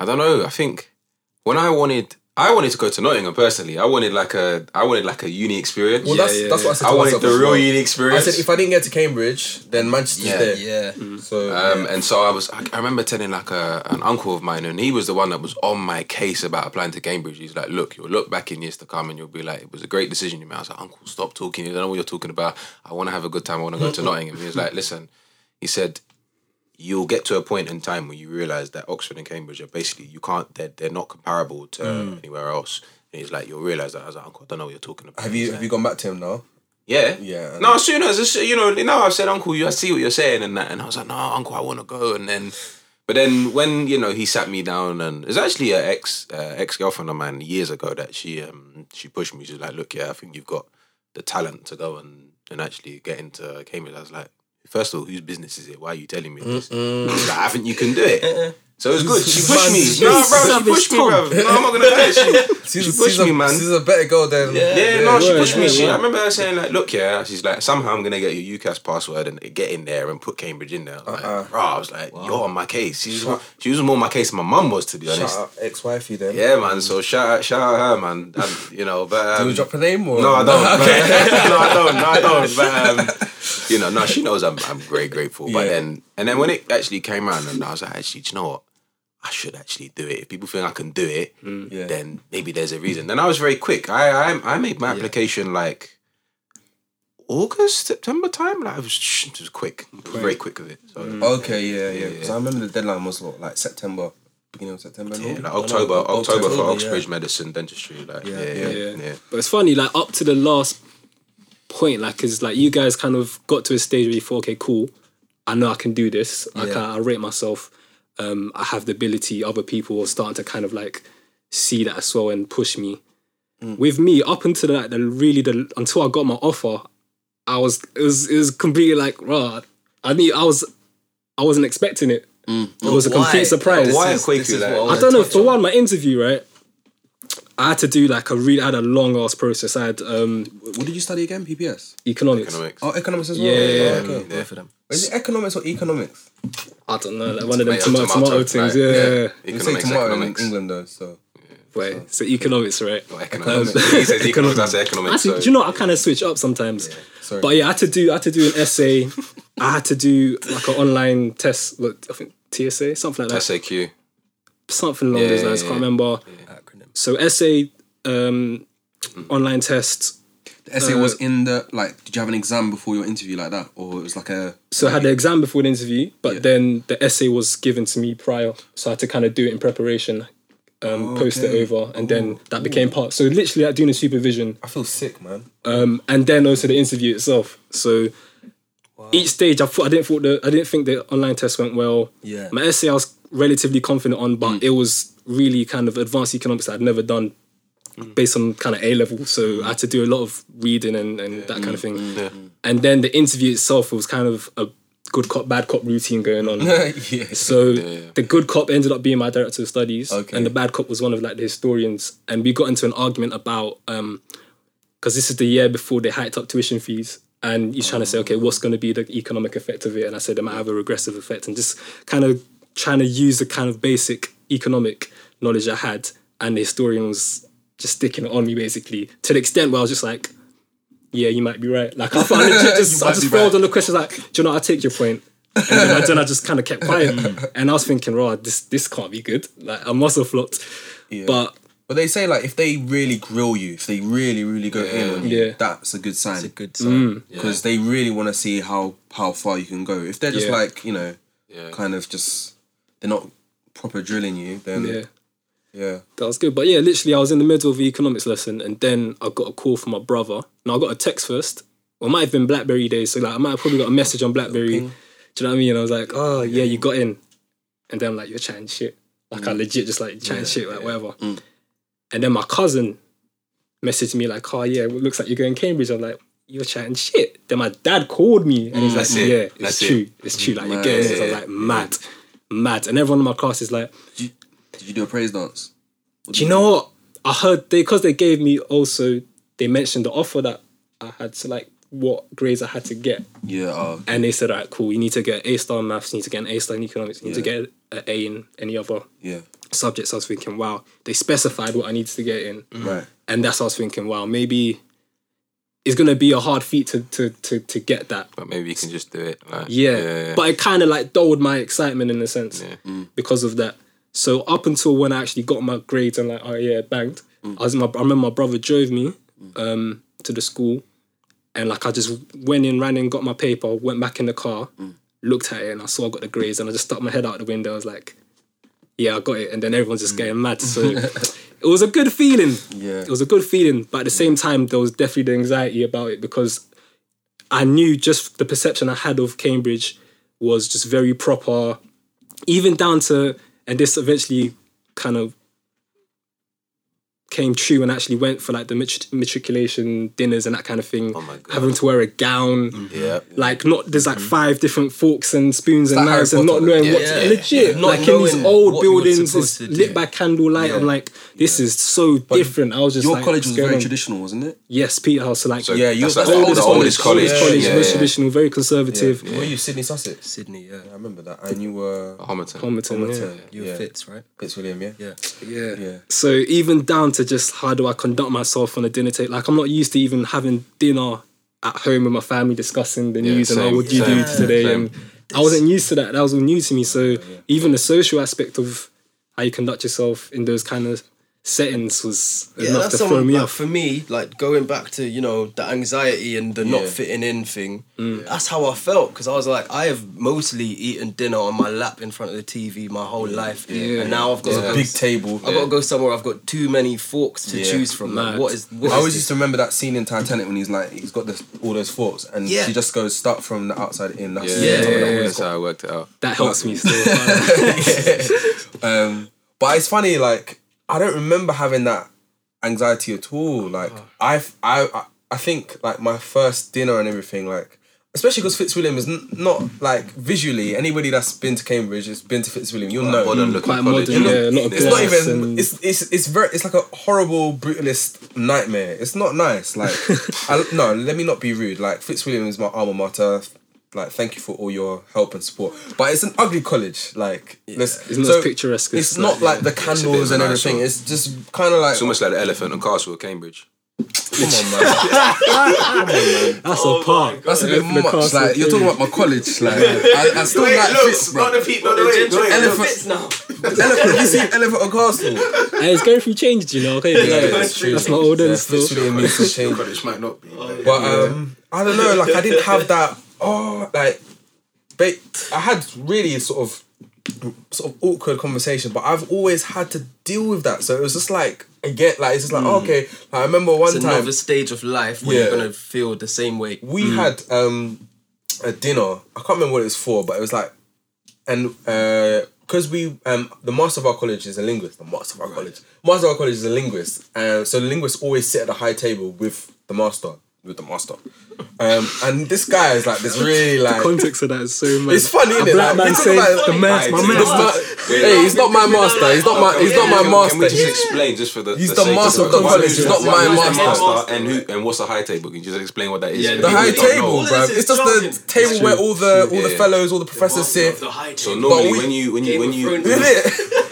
I don't know. I think when I wanted, I wanted to go to Nottingham personally. I wanted like a, I wanted like a uni experience. well, that's that's what I said. I to wanted myself the as real well. uni I experience. said if I didn't get to Cambridge, then Manchester's Yeah. there. Yeah. So Um, yeah. and so I was, I, I remember telling like a, an uncle of mine, and he was the one that was on my case about applying to Cambridge. He's like, look, you'll look back in years to come and you'll be like, it was a great decision you made. I was like, uncle, stop talking. You don't know what you're talking about. I want to have a good time. I want to go to Nottingham. He was like, listen, he said, you'll get to a point in time where you realize that Oxford and Cambridge are basically, you can't, they're, they're not comparable to anywhere else. And he's like, you'll realize that. I was like, uncle, I don't know what you're talking about. have you have you gone back to him now? yeah. Yeah. No, as soon as as- you know, now I've said, Uncle, you I see what you're saying and that, and I was like, No, Uncle, I want to go, and then, but then when you know he sat me down, and it's actually an ex uh, ex girlfriend of mine years ago that she um she pushed me. She's like, Look, yeah, I think you've got the talent to go and and actually get into Cambridge. I was like. First of all, whose business is it? Why are you telling me this? Like, I think you can do it. Uh-uh. So it was good. She pushed me. No, bro, she pushed me, bro. No, I'm not gonna lie. She, she pushed me, man. She's a better girl than Yeah, no, she word, pushed me. word, She, I remember her saying like, "Look, yeah." She's like, "Somehow I'm gonna get your UCAS password and get in there and put Cambridge in there." I was like, bro, I was like, "You're on my case." She was, she was more on my case than my mum was, to be Shout honest. out ex-wifey then. Yeah, man. So shout out, shout out her, man. And, you know, but Do um, you drop her name or no, I don't. but- no, I don't. No, I don't. But um, you know, no, she knows I'm I'm very grateful. But Yeah. then, and then when it actually came around, and I was like, actually, do you know what? I should actually do it. If people think I can do it, mm. Yeah. then maybe there's a reason. Then I was very quick. I I, I made my application like August, September time. Like I was, it was quick, very quick with it. So mm. Okay, yeah, yeah. Because I remember the deadline was what, like September, beginning of September. yeah, like October, no, October, October, for yeah. Oxbridge Medicine Dentistry. Like yeah, yeah, Yeah. yeah. But it's funny, like up to the last point, like, cause like you guys kind of got to a stage where you thought, okay, cool, I know I can do this. I can, I rate myself. Um, I have the ability. Other people are starting to kind of like see that as well and push me. With me, up until like the really the until I got my offer, I was it was it was completely like, raw. I need I was I wasn't expecting it. It was a Why? complete surprise. Why is- this you is like what? I don't know. For on. one, my interview, right? I had to do like a really I had a long ass process. I had um, What did you study again? PPS. economics. Economics. Oh, economics as well. Yeah, yeah, Oh, yeah. okay. Both of them. Is it economics or economics? I don't know, like one of them Tomato, tomato, tomato, tomato, things. right, Yeah, yeah. yeah. You say Economics, tomato economics. in England though, so Wait, so economics, right? Not economics. he says economics. I say economics. Actually, so- do you know what? I kind of switch up sometimes. sorry. But yeah, I had to do I had to do an essay. I had to do like an online test. What I think TSA, something like that. SAQ. Something along Yeah, those lines. yeah, Can't yeah. remember. So essay, um, online test. the essay was in the like. Did you have an exam before your interview like that, or it was like a? So I had the exam before the interview, but Yeah. then the essay was given to me prior, so I had to kind of do it in preparation, um, post it over, and then that became part. So literally, like doing the supervision, I feel sick, man. um, and then also the interview itself. So each stage, I thought I didn't thought the I didn't think the online test went well. Yeah. my essay I was relatively confident on, Mm. but it was really kind of advanced economics that I'd never done mm. based on kind of A level. So mm. I had to do a lot of reading and, and that kind of mm. thing. And then the interview itself was kind of a good cop, bad cop routine going on. yeah. So the good cop ended up being my director of studies, Okay. and the bad cop was one of like the historians. And we got into an argument about um, because this is the year before they hiked up tuition fees, and he's trying to say, okay, what's going to be the economic effect of it? And I said it might have a regressive effect, and just kind of trying to use the kind of basic economic knowledge I had, and the historian was just sticking it on me basically to the extent where I was just like. Yeah, you might be right. Like I, I legit just, I just failed right. on the questions. Like, do you know? I take your point. And then I, then I just kind of kept quiet, and I was thinking, "Raw, this this can't be good." Like I must have flopped, but But they say like if they really grill you, if they really really go in on you, Yeah. that's a good sign. It's a good sign. Mm. Mm. because they really want to see how how far you can go. If they're just Yeah. like you know, Yeah. kind of just they're not proper drilling you, then yeah. yeah, yeah. That was good. But yeah, literally, I was in the middle of the economics lesson, and then I got a call from my brother. Now I got a text first. Well, it might have been BlackBerry days, so like I might have probably got a message on BlackBerry. Do you know what I mean? And I was like, "Oh yeah, you got in," and then I'm like, "You're chatting shit." Like I mm. legit just like chatting shit, like whatever. And then my cousin messaged me like, "Oh yeah, it looks like you're going Cambridge." I'm like, "You're chatting shit." Then my dad called me, and he's mm, like, That's it. "Yeah, it's That's it. true. It's true. Like you're getting this." I was like, "Mad, mad." And everyone in my class is like, Did you, did you do a praise dance? do you know what? I heard they because they gave me also they mentioned the offer that I had to like what grades I had to get, Yeah. Uh, and they said, "Alright, cool. You need to get A star in maths. You need to get an A star in economics. You need to get an A in any other yeah. subjects." I was thinking, "Wow." They specified what I needed to get in, Right. and that's what I was thinking. Wow, maybe it's gonna be a hard feat to to to to get that. But maybe you can just do it. Like, Yeah, but it kind of like dulled my excitement in a sense because of that. So up until when I actually got my grades and like, oh yeah, banged. I was my, I remember my brother drove me um, to the school, and like I just went in, ran in, got my paper, went back in the car, mm. looked at it, and I saw I got the grades, and I just stuck my head out the window. I was like, yeah, I got it, and then everyone's just mm. getting mad. So it was a good feeling. Yeah. It was a good feeling, but at the same time, there was definitely the anxiety about it because I knew just the perception I had of Cambridge was just very proper, even down to, and this eventually kind of came true and actually went for like the matri- matriculation dinners and that kind of thing. Oh my God. Having to wear a gown, mm-hmm. Yeah. like not there's like five different forks and spoons and like knives and not knowing Yeah, what yeah, legit yeah. Not like in these old what you were buildings supposed it's lit by candlelight. I'm like, this is so different. I was just Your like, college was very on? traditional, wasn't it? Yes, Peterhouse. So like, So Yeah, you- that's like that's the the oldest, oldest oldest college. college. Yeah, yeah, most traditional, very conservative. Were you Sidney Sussex? Sidney, yeah. I remember that. And you were Homerton. Homerton, yeah. You were. Fitz, right? Fitzwilliam, yeah. Yeah. Yeah. Yeah. So even down to just how do I conduct myself on a dinner table? Like I'm not used to even having dinner at home with my family discussing the news and oh, what do you same, do today? same. And I wasn't used to that. That was all new to me. So even the social aspect of how you conduct yourself in those kind of settings was Yeah, enough to throw me like, off. for me, like going back to, you know, the anxiety and the not fitting in thing. Mm. That's how I felt because I was like, I have mostly eaten dinner on my lap in front of the TV my whole life. Yeah. And now I've got There's a big table. I've got to go somewhere. I've got too many forks to Yeah. choose from. Like, what is? What I is always this? used to remember that scene in Titanic when he's like, he's got this, all those forks, and Yeah. she just goes start from the outside in. That's Yeah, Yeah, yeah, yeah, yeah, yeah. That's how I worked it out. That helps me still. um, but it's funny, like I don't remember having that anxiety at all. Like oh. I've, I, I, I think like my first dinner and everything, like especially because Fitzwilliam is n- not like visually. Anybody that's been to Cambridge has been to Fitzwilliam. You'll know. Modern looking Quite college. modern, yeah. A lot of It's not even. and- It's it's it's very. It's like a horrible brutalist nightmare. It's not nice. Like, I, no. Let me not be rude. Like Fitzwilliam is my alma mater. Like, thank you for all your help and support. But it's an ugly college. Like, let's- It's not as picturesque as, It's not like the It's a bit candles of and everything. It's just kind of like. It's almost like the elephant and castle of Cambridge. Come on, man. That's a part. That's a bit much. Castle, Like, you're talking about my college. Like, I, I still like Fitz, bro. peak, not the Elephant. now. Elephant. You see Elephant and Castle. Hey, it's going through changes, you know. Okay, like, it's true. that's not all then Yeah, still. Fitzwilliam needs to change. College might not be. But um, I don't know. Like I didn't have that. Oh, like, but I had really sort of sort of awkward conversation. But I've always had to deal with that. So it was just like again, like it's just like oh, okay. Like, I remember one time. It's time another stage of life where Yeah. you're gonna feel the same way. we had um a dinner. I can't remember what it was for, but it was like, and uh because we um the master of our college is a linguist. The master of our college, master of our college is a linguist, and so the linguists always sit at the high table with the master, with the master. Um, and this guy is like this really like. Context of that is so mad. It's funny, A innit? black Like, man saying talking the man's my Hey, man. He's not, hey, he's not my master. He's not my. He's not my master. Can we just He's- explain just for the He's the the master of of the one college, he's not my one master. and who and what's the high table? Can you just explain what that is? Yeah, the high table, bro. It's just the table where all the all the fellows, all the professors sit. So normally we- when you when you when you Thrones. Isn't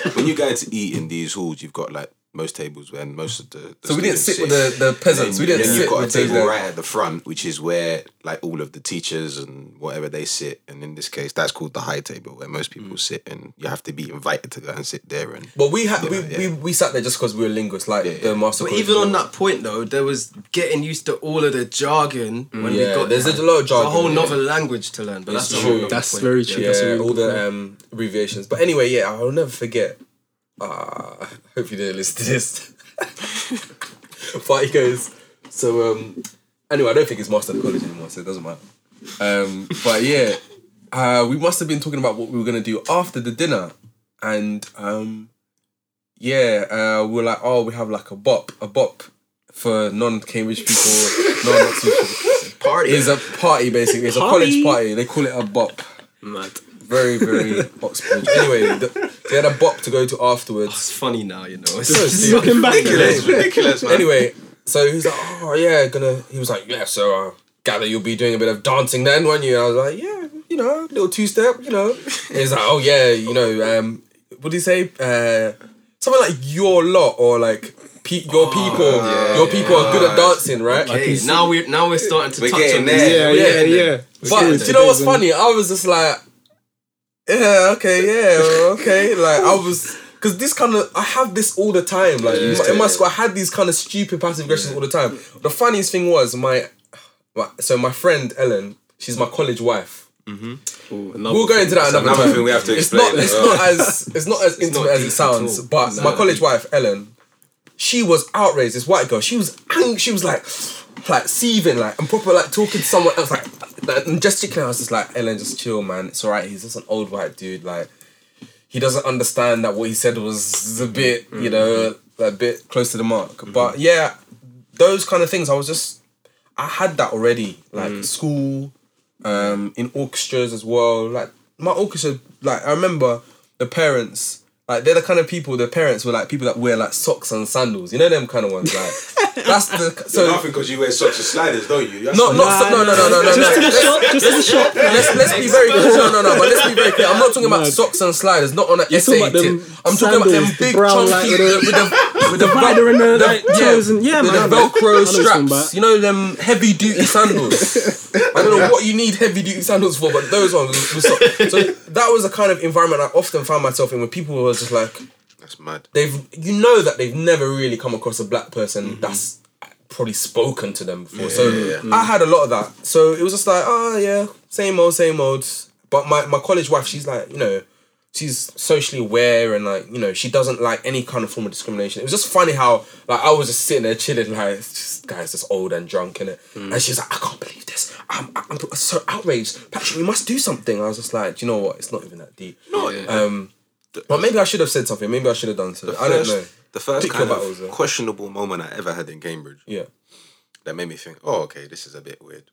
it? when you go to eat in these halls, you've got like most tables when most of the, the So we didn't students sit with the, the peasants. We didn't then you've got a with those. table right at the front, which is where like all of the teachers and whatever they sit. And in this case, that's called the high table, where most people sit, and you have to be invited to go and sit there. And But we had we, yeah. we we sat there just because we were linguists, like Yeah, the yeah. master. But even on that point though, there was getting used to all of the jargon when we Yeah, got there's there. a lot of jargon, a whole yeah. language to learn. But It's that's a true. whole That's point. very true. yeah, That's a all the um, abbreviations. But anyway, yeah, I'll never forget. Uh, I hope you didn't listen to this. but he goes, so um, anyway, I don't think it's master of college anymore, so it doesn't matter. Um, but yeah, uh, we must have been talking about what we were gonna do after the dinner, and um, yeah, uh, we are like, oh, we have like a bop, a bop for non-Cambridge people, non-Oxford Party. It's a party basically. It's a college party. They call it a bop. Mad. Very, very Oxford. Anyway, the, they had a bop to go to afterwards. It's funny now, you know. It's So just, stupid. Looking back, ridiculous, ridiculous, man. Anyway, so he was like, oh yeah, gonna. He was like, yeah. So uh, gather you'll be doing a bit of dancing then, won't you? And I was like, yeah, you know, little two step, you know. And he's like, oh yeah, you know, um, what did he say? Uh, something like your lot or like. Pe- your people, yeah, your people are good at dancing, right? okay, now we're now we're starting to We're touch on there. this. Yeah, Yeah, yeah, yeah. But do you know what's funny? I was just like, yeah, okay, yeah, okay. Like I was, because this kind of, I have this all the time. Like in my- in my yeah. school, I had these kind of stupid passive aggressions all the time. The funniest thing was my, my, so my friend Ellen, she's my college wife. mm-hmm We'll go into that another, another time. thing we have to it's explain not, it's not as, it's not as intimate not as it sounds. But my college wife Ellen, she was outraged. This white girl, she was she was like, like seething, like I'm proper like talking to someone else, like, like and gesticulating. I was just like, Ellen, just chill, man. It's alright. He's just an old white dude. Like, he doesn't understand that what he said was a bit, you mm-hmm. know, a bit close to the mark. Mm-hmm. But yeah, those kind of things. I was just, I had that already, like mm-hmm. school, um, in orchestras as well. Like my orchestra, like I remember the parents. Like they're the kind of people. The parents were like people that wear like socks and sandals. You know them kind of ones. Like that's the so. Nothing because you wear socks and sliders, don't you? That's No, not so, no, no, no, no, no, no. Just to the Let's- shop, just to the shop. Let's let's be very clear. No, no, no. But let's be very clear. I'm not talking about Mad. socks and sliders. Not on an You're essay talking tip. I'm talking about them sandals, the big brown, like, chunky with the- with the with the divider in the, like, toes and- yeah, with man, the I know. I know Velcro what you're talking straps. You know them heavy duty sandals. I don't know what you need heavy duty sandals for, but those ones. was- was so, so that was the kind of environment I often found myself in, where people were just like, That's mad. they've you know that they've never really come across a black person Mm-hmm. that's probably spoken to them before. so yeah, I had a lot of that. So it was just like, oh yeah, same old, same old. But my, my college wife, she's like, you know, she's socially aware and like, you know, she doesn't like any kind of form of discrimination. It was just funny how like I was just sitting there chilling, like this guy's just old and drunk in it. And she's like, I can't believe this. I'm, I'm so outraged. Patrick, we must do something. I was just like, do you know what? It's not even that deep. No, Um, but maybe I should have said something. Maybe I should have done so. I don't First- know. The first Pick kind of battles, questionable moment I ever had in Cambridge Yeah. that made me think, oh, okay, this is a bit weird.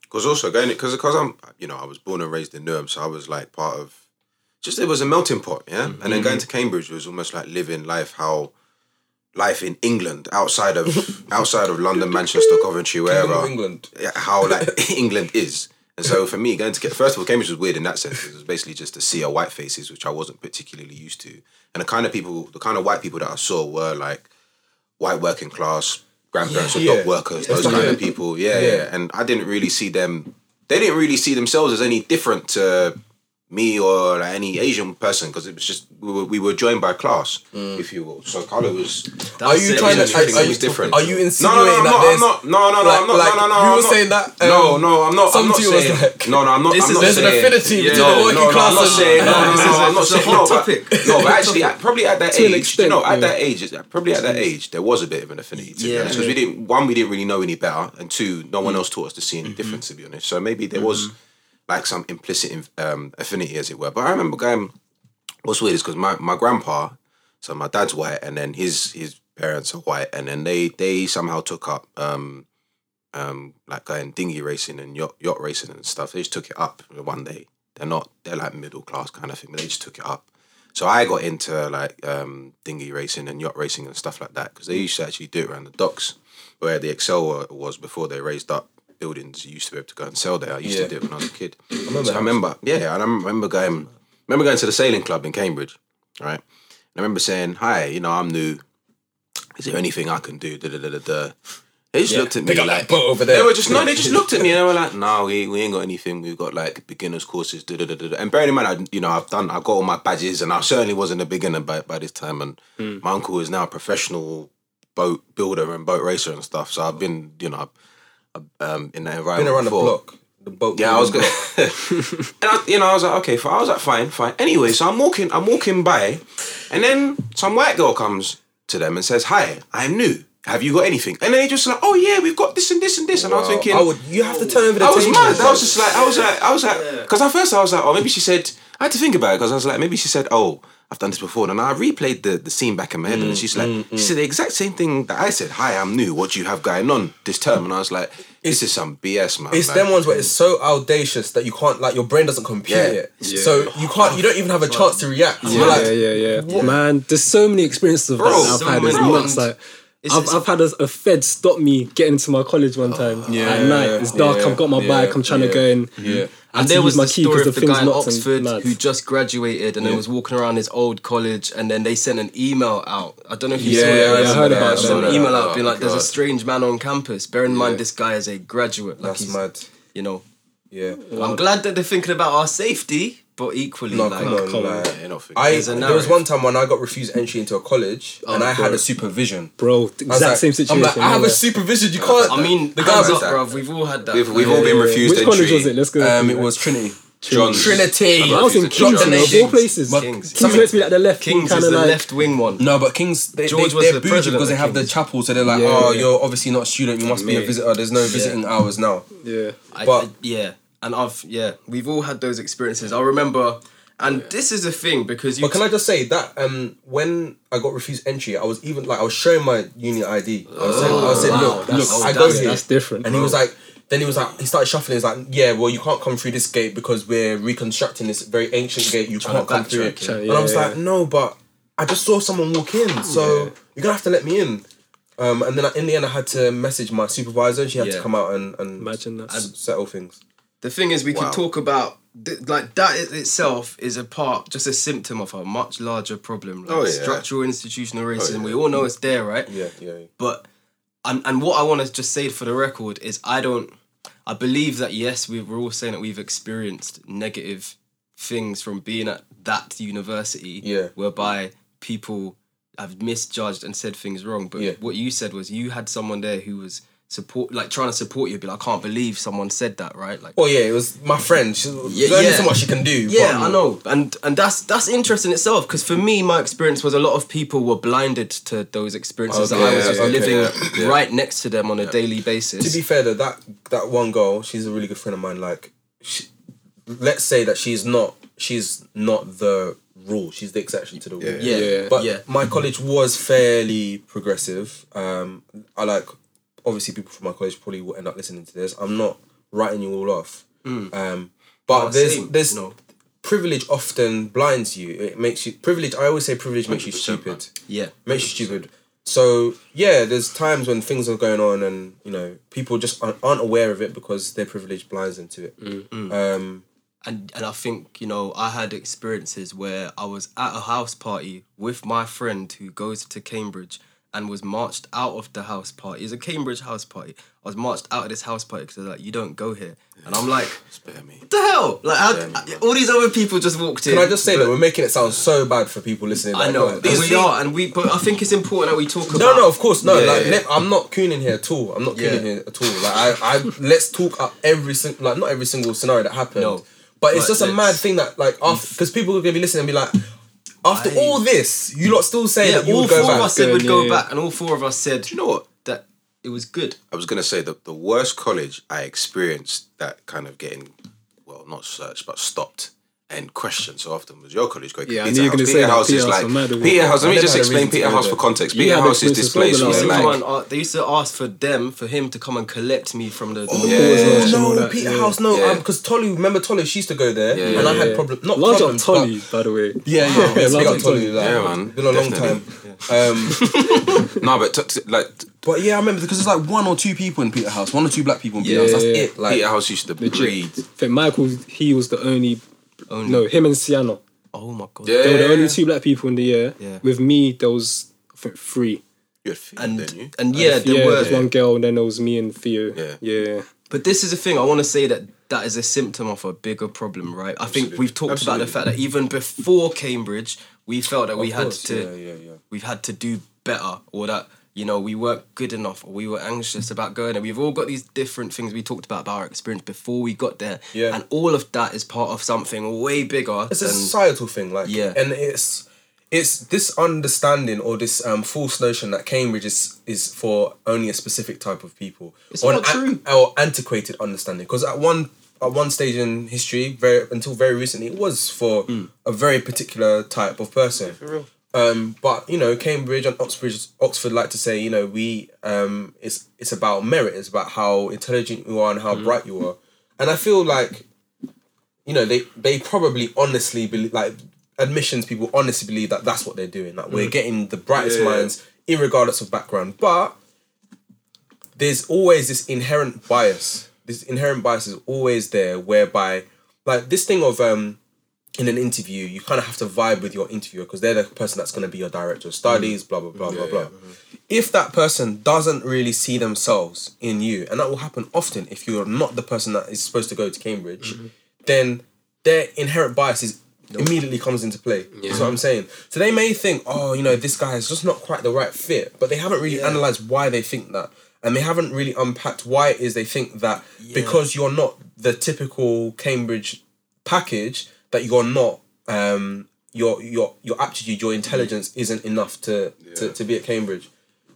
Because also going, because because I'm, you know, I was born and raised in Newham, so I was like part of, just it was a melting pot, yeah. And Mm-hmm. then going to Cambridge was almost like living life how, life in England outside of outside of London, Manchester, Coventry, wherever, England. how like England is. And so for me, going to first of all, Cambridge was weird in that sense. It was basically just to see a white faces, which I wasn't particularly used to. And the kind of people, the kind of white people that I saw were like white working class grandparents or Yeah. dog workers, those kind of people. Yeah, Yeah. yeah, And I didn't really see them. They didn't really see themselves as any different to me or like any Asian person because it was just we were, we were joined by class, mm. if you will. So color was. Are you it, trying to? everything Are, are you was different. Are you No, insinuating no, no, I'm that there's I'm not, no, no, no, like- I'm not, like, no, no, no. you I'm were not- saying that, no, um, no, I'm not. some I'm not to you was saying. like- no, no, I'm not. This I'm is- not there's an affinity Yeah, between no, the working no, no, class I'm not and- saying. No, no, no, is a- I'm not saying. No, but, topic. no, but actually, at, probably at that age, extent, you know, at that age, probably at that mm. age, there was a bit of an affinity to be honest, because we didn't. One, we didn't really know any better, and two, no one mm. else taught us to see any mm-hmm. difference. To be honest, so maybe there mm-hmm. was like some implicit um, affinity, as it were. But I remember going what's weird is because my, my grandpa, so my dad's white, and then his his parents are white, and then they they somehow took up um um like going dinghy racing and yacht yacht racing and stuff. They just took it up one day. They're not they're like middle class kind of thing, but they just took it up. So I got into like um dinghy racing and yacht racing and stuff like that because they used to actually do it around the docks where the ExCeL was before they raised up buildings. You used to be able to go and sell there. I used Yeah. to do it when I was a kid. I remember So I remember, yeah, and I remember going, remember going to the sailing club in Cambridge, right? And I remember saying, "Hi, you know, I'm new. Is there anything I can do?" Da da da da da. They just looked at me They got like that boat over there. They were just no, they just looked at me and they were like, "No, we, we ain't got anything. We've got like beginners courses." Da, da, da, da. da." And bearing in mind, I, you know, I've done, I've got all my badges, and I certainly wasn't a beginner by by this time. And Hmm. my uncle is now a professional boat builder and boat racer and stuff. So I've been, you know, um, in that Been environment around the block. The boat. Yeah, I was building gonna, and I, you know, I was like, okay, fine. I was like, fine, fine. Anyway, so I'm walking, I'm walking by, and then some white girl comes to them and says, "Hi, I'm new. Have you got anything?" And then they just like, "Oh yeah, we've got this and this and this." And I was thinking, I would. You have to turn over the I was table. mad. I was just like, I was like, I was like, because at first I was like, oh, maybe she said. I had to think about it because I was like, maybe she said, oh, I've done this before. And I replayed the, the scene back in my head, and mm, she's like, mm, mm. she said the exact same thing that I said. Hi, I'm new. What do you have going on this term? And I was like, this is some BS, man. It's Like, them ones where it's so audacious that you can't like your brain doesn't compute Yeah. it. So you can't. You don't even have a chance to react. You're like, yeah, yeah, yeah. Man, there's so many experiences of Bro, that I've so had. It's many. nuts. Like, It's- I've, it's- I've had a, a Fed stop me getting to my college one time Yeah, at night. It's dark. yeah, I've got my yeah, bike. I'm trying yeah, to go in. yeah. I had And to there was my the key story 'cause of the thing's guy in Oxford who just graduated and then was walking around his old college, and then they sent an email out. I don't know if you Yeah, saw it. yeah, I They heard sent about an that. email Oh, out being like, "There's a strange man on campus." Bear in mind, this guy is a graduate. Like That's he's, mad. You know, Yeah. I'm glad that they're thinking about our safety, but equally, No, like, come on. come on. like, Yeah, not. I There's a there was narrative. one time when I got refused entry into a college and I had a supervision. Bro, I was exact like- same situation. I'm like, I have a supervision. You can't. I mean, the the guy hands was up, like, bruv. We've all had that. We've, we've all been Yeah. refused Which entry. college was it? Let's go. um, it was Trinity. John's. Trinity. I was in Drop Kings, the you know, of all places. But Kings. Kings meant to be like the left Kings kind is of the like. left wing one. No, but Kings, they, George they, was they're the bougie president because they of have the Kings. chapel, so they're like, Yeah, oh, yeah. you're obviously not a student, you must be a visitor. There's no visiting hours now. Yeah. I, But- I- yeah, and I've yeah, we've all had those experiences. I remember, and this is a thing because you. But can I just say that um, when I got refused entry, I was even like I was showing my uni ID. I was saying, I was saying wow. look, look, That's- I go that's- here. That's different. And he was like, then he was like, he started shuffling. He's like, yeah, well, you can't come through this gate because we're reconstructing this very ancient gate. You can't come through it. yeah. and I was Yeah, like, no, but I just saw someone walk in, so Yeah. you're gonna have to let me in. Um, and then in the end, I had to message my supervisor. She had to come out and, and Imagine that. s- settle things. The thing is, we Wow. can talk about like that itself is a part, just a symptom of a much larger problem. Like Oh, yeah. structural institutional oh, racism. yeah. We all know it's there, right? Yeah, yeah. But and and what I want to just say for the record is I don't I believe that yes we we're all saying that we've experienced negative things from being at that university Yeah. whereby people have misjudged and said things wrong but Yeah. what you said was you had someone there who was support like trying to support you be like I can't believe someone said that right like oh yeah, it was my friend. She, Yeah, only yeah. so much she can do. yeah, but- I know, and and that's that's interesting itself because for me, my experience was a lot of people were blinded to those experiences that I Okay, was just okay, living yeah, yeah. right next to them on a daily basis. To be fair, though, that that one girl, she's a really good friend of mine. Like, she, let's say that she's not she's not the rule. She's the exception to the rule. Yeah. yeah, Yeah. But yeah, my college was fairly progressive. Um, I like obviously people from my college probably will end up listening to this. I'm not writing you all off. Um, but Oh, there's same, there's know. privilege often blinds you. It makes you privilege. I always say privilege makes you 100%, stupid. yeah. Makes you stupid. So yeah, there's times when things are going on and you know people just aren't, aren't aware of it because their privilege blinds them to it. Mm. Um, and and I think you know I had experiences where I was at a house party with my friend who goes to Cambridge and was marched out of the house party. It was a Cambridge house party. I was marched out of this house party because they're like, "You don't go here," and I'm like, Spare me. "What the hell?" Like, how, Yeah. all these other people just walked in. can I just say but- that we're making it sound so bad for people listening? I like, know, like, these- we are, and we. But I think it's important that we talk about. No, no, of course, no. Yeah, like, yeah. let- I'm not cooning here at all. I'm not Yeah. cooning here at all. Like, I, I let's talk up every single, like, not every single scenario that happened. No. but it's just a mad thing that, like, after because people are gonna be listening and be like, after I- all this, you lot still say Yeah, that you all would four go of us said we'd go yeah. back, and all four of us said, Do you know what? that it was good. I was gonna say that the worst college I experienced that kind of getting, well, not searched but stopped, and question so often was your college great? Yeah, I knew you were gonna say that Peterhouse is Peterhouse like for murder. Peterhouse. Let me just explain reason to go Peterhouse for context. You had Peterhouse is experience this place where They used, to like uh, they used to ask for them for him to come and collect me from the. the Oh, Yeah. and no, that, Peter yeah. House, no, Yeah. because Tolly, remember Tolly, she used to go there, Yeah, and I had yeah. problems. Not Large up problems, but- Tolly, by the way. Yeah, yeah, Yeah, yeah. large Big up up Tolly, Tolly. like, Yeah, man, Been a long time. Um, no, but t- t- like but yeah, I remember because there's like one or two people in Peterhouse, one or two black people in Peter Yeah, House. That's yeah, yeah. it. Like, Peterhouse used to breed. I think Michael, he was the only, no, him and Sienna. oh my god. Yeah, They were the only two black people in the year. Yeah. With me, there was, I think, three. You had Theo, And didn't you? and yeah, there yeah, were. there's one girl, and then there was me and Theo. Yeah. Yeah. But this is the thing. I want to say that that is a symptom of a bigger problem, right? I think we've talked about the fact that even before Cambridge, we felt that we Of had to yeah, yeah, yeah. we've had to do better, or that you know we weren't good enough, or we were anxious about going. And we've all got these different things we talked about about our experience before we got there. Yeah. And all of that is part of something way bigger. it's a societal thing, like Yeah. and it's it's this understanding or this um, false notion that Cambridge is is for only a specific type of people, It's or not true. or antiquated understanding. Because at one at one stage in history, very until very recently, it was for Hmm. a very particular type of person. Um, but you know, Cambridge and Oxford, Oxford like to say, you know, we um, it's it's about merit. It's about how intelligent you are and how bright you are. And I feel like, you know, they they probably honestly believe, like admissions people honestly believe that that's what they're doing. Like we're getting the brightest Yeah. minds, irregardless of background. But there's always this inherent bias. This inherent bias is always there, whereby like this thing of um in an interview, you kind of have to vibe with your interviewer because they're the person that's going to be your director of studies, blah blah blah blah blah. If that person doesn't really see themselves in you, and that will happen often if you're not the person that is supposed to go to Cambridge, mm-hmm. then their inherent bias is immediately comes into play. That's what I'm saying. So they may think, oh, you know, this guy is just not quite the right fit, but they haven't really analyzed why they think that. And they haven't really unpacked why it is they think that because you're not the typical Cambridge package, that you're not um your your your aptitude, your intelligence isn't enough to to, to be at Cambridge.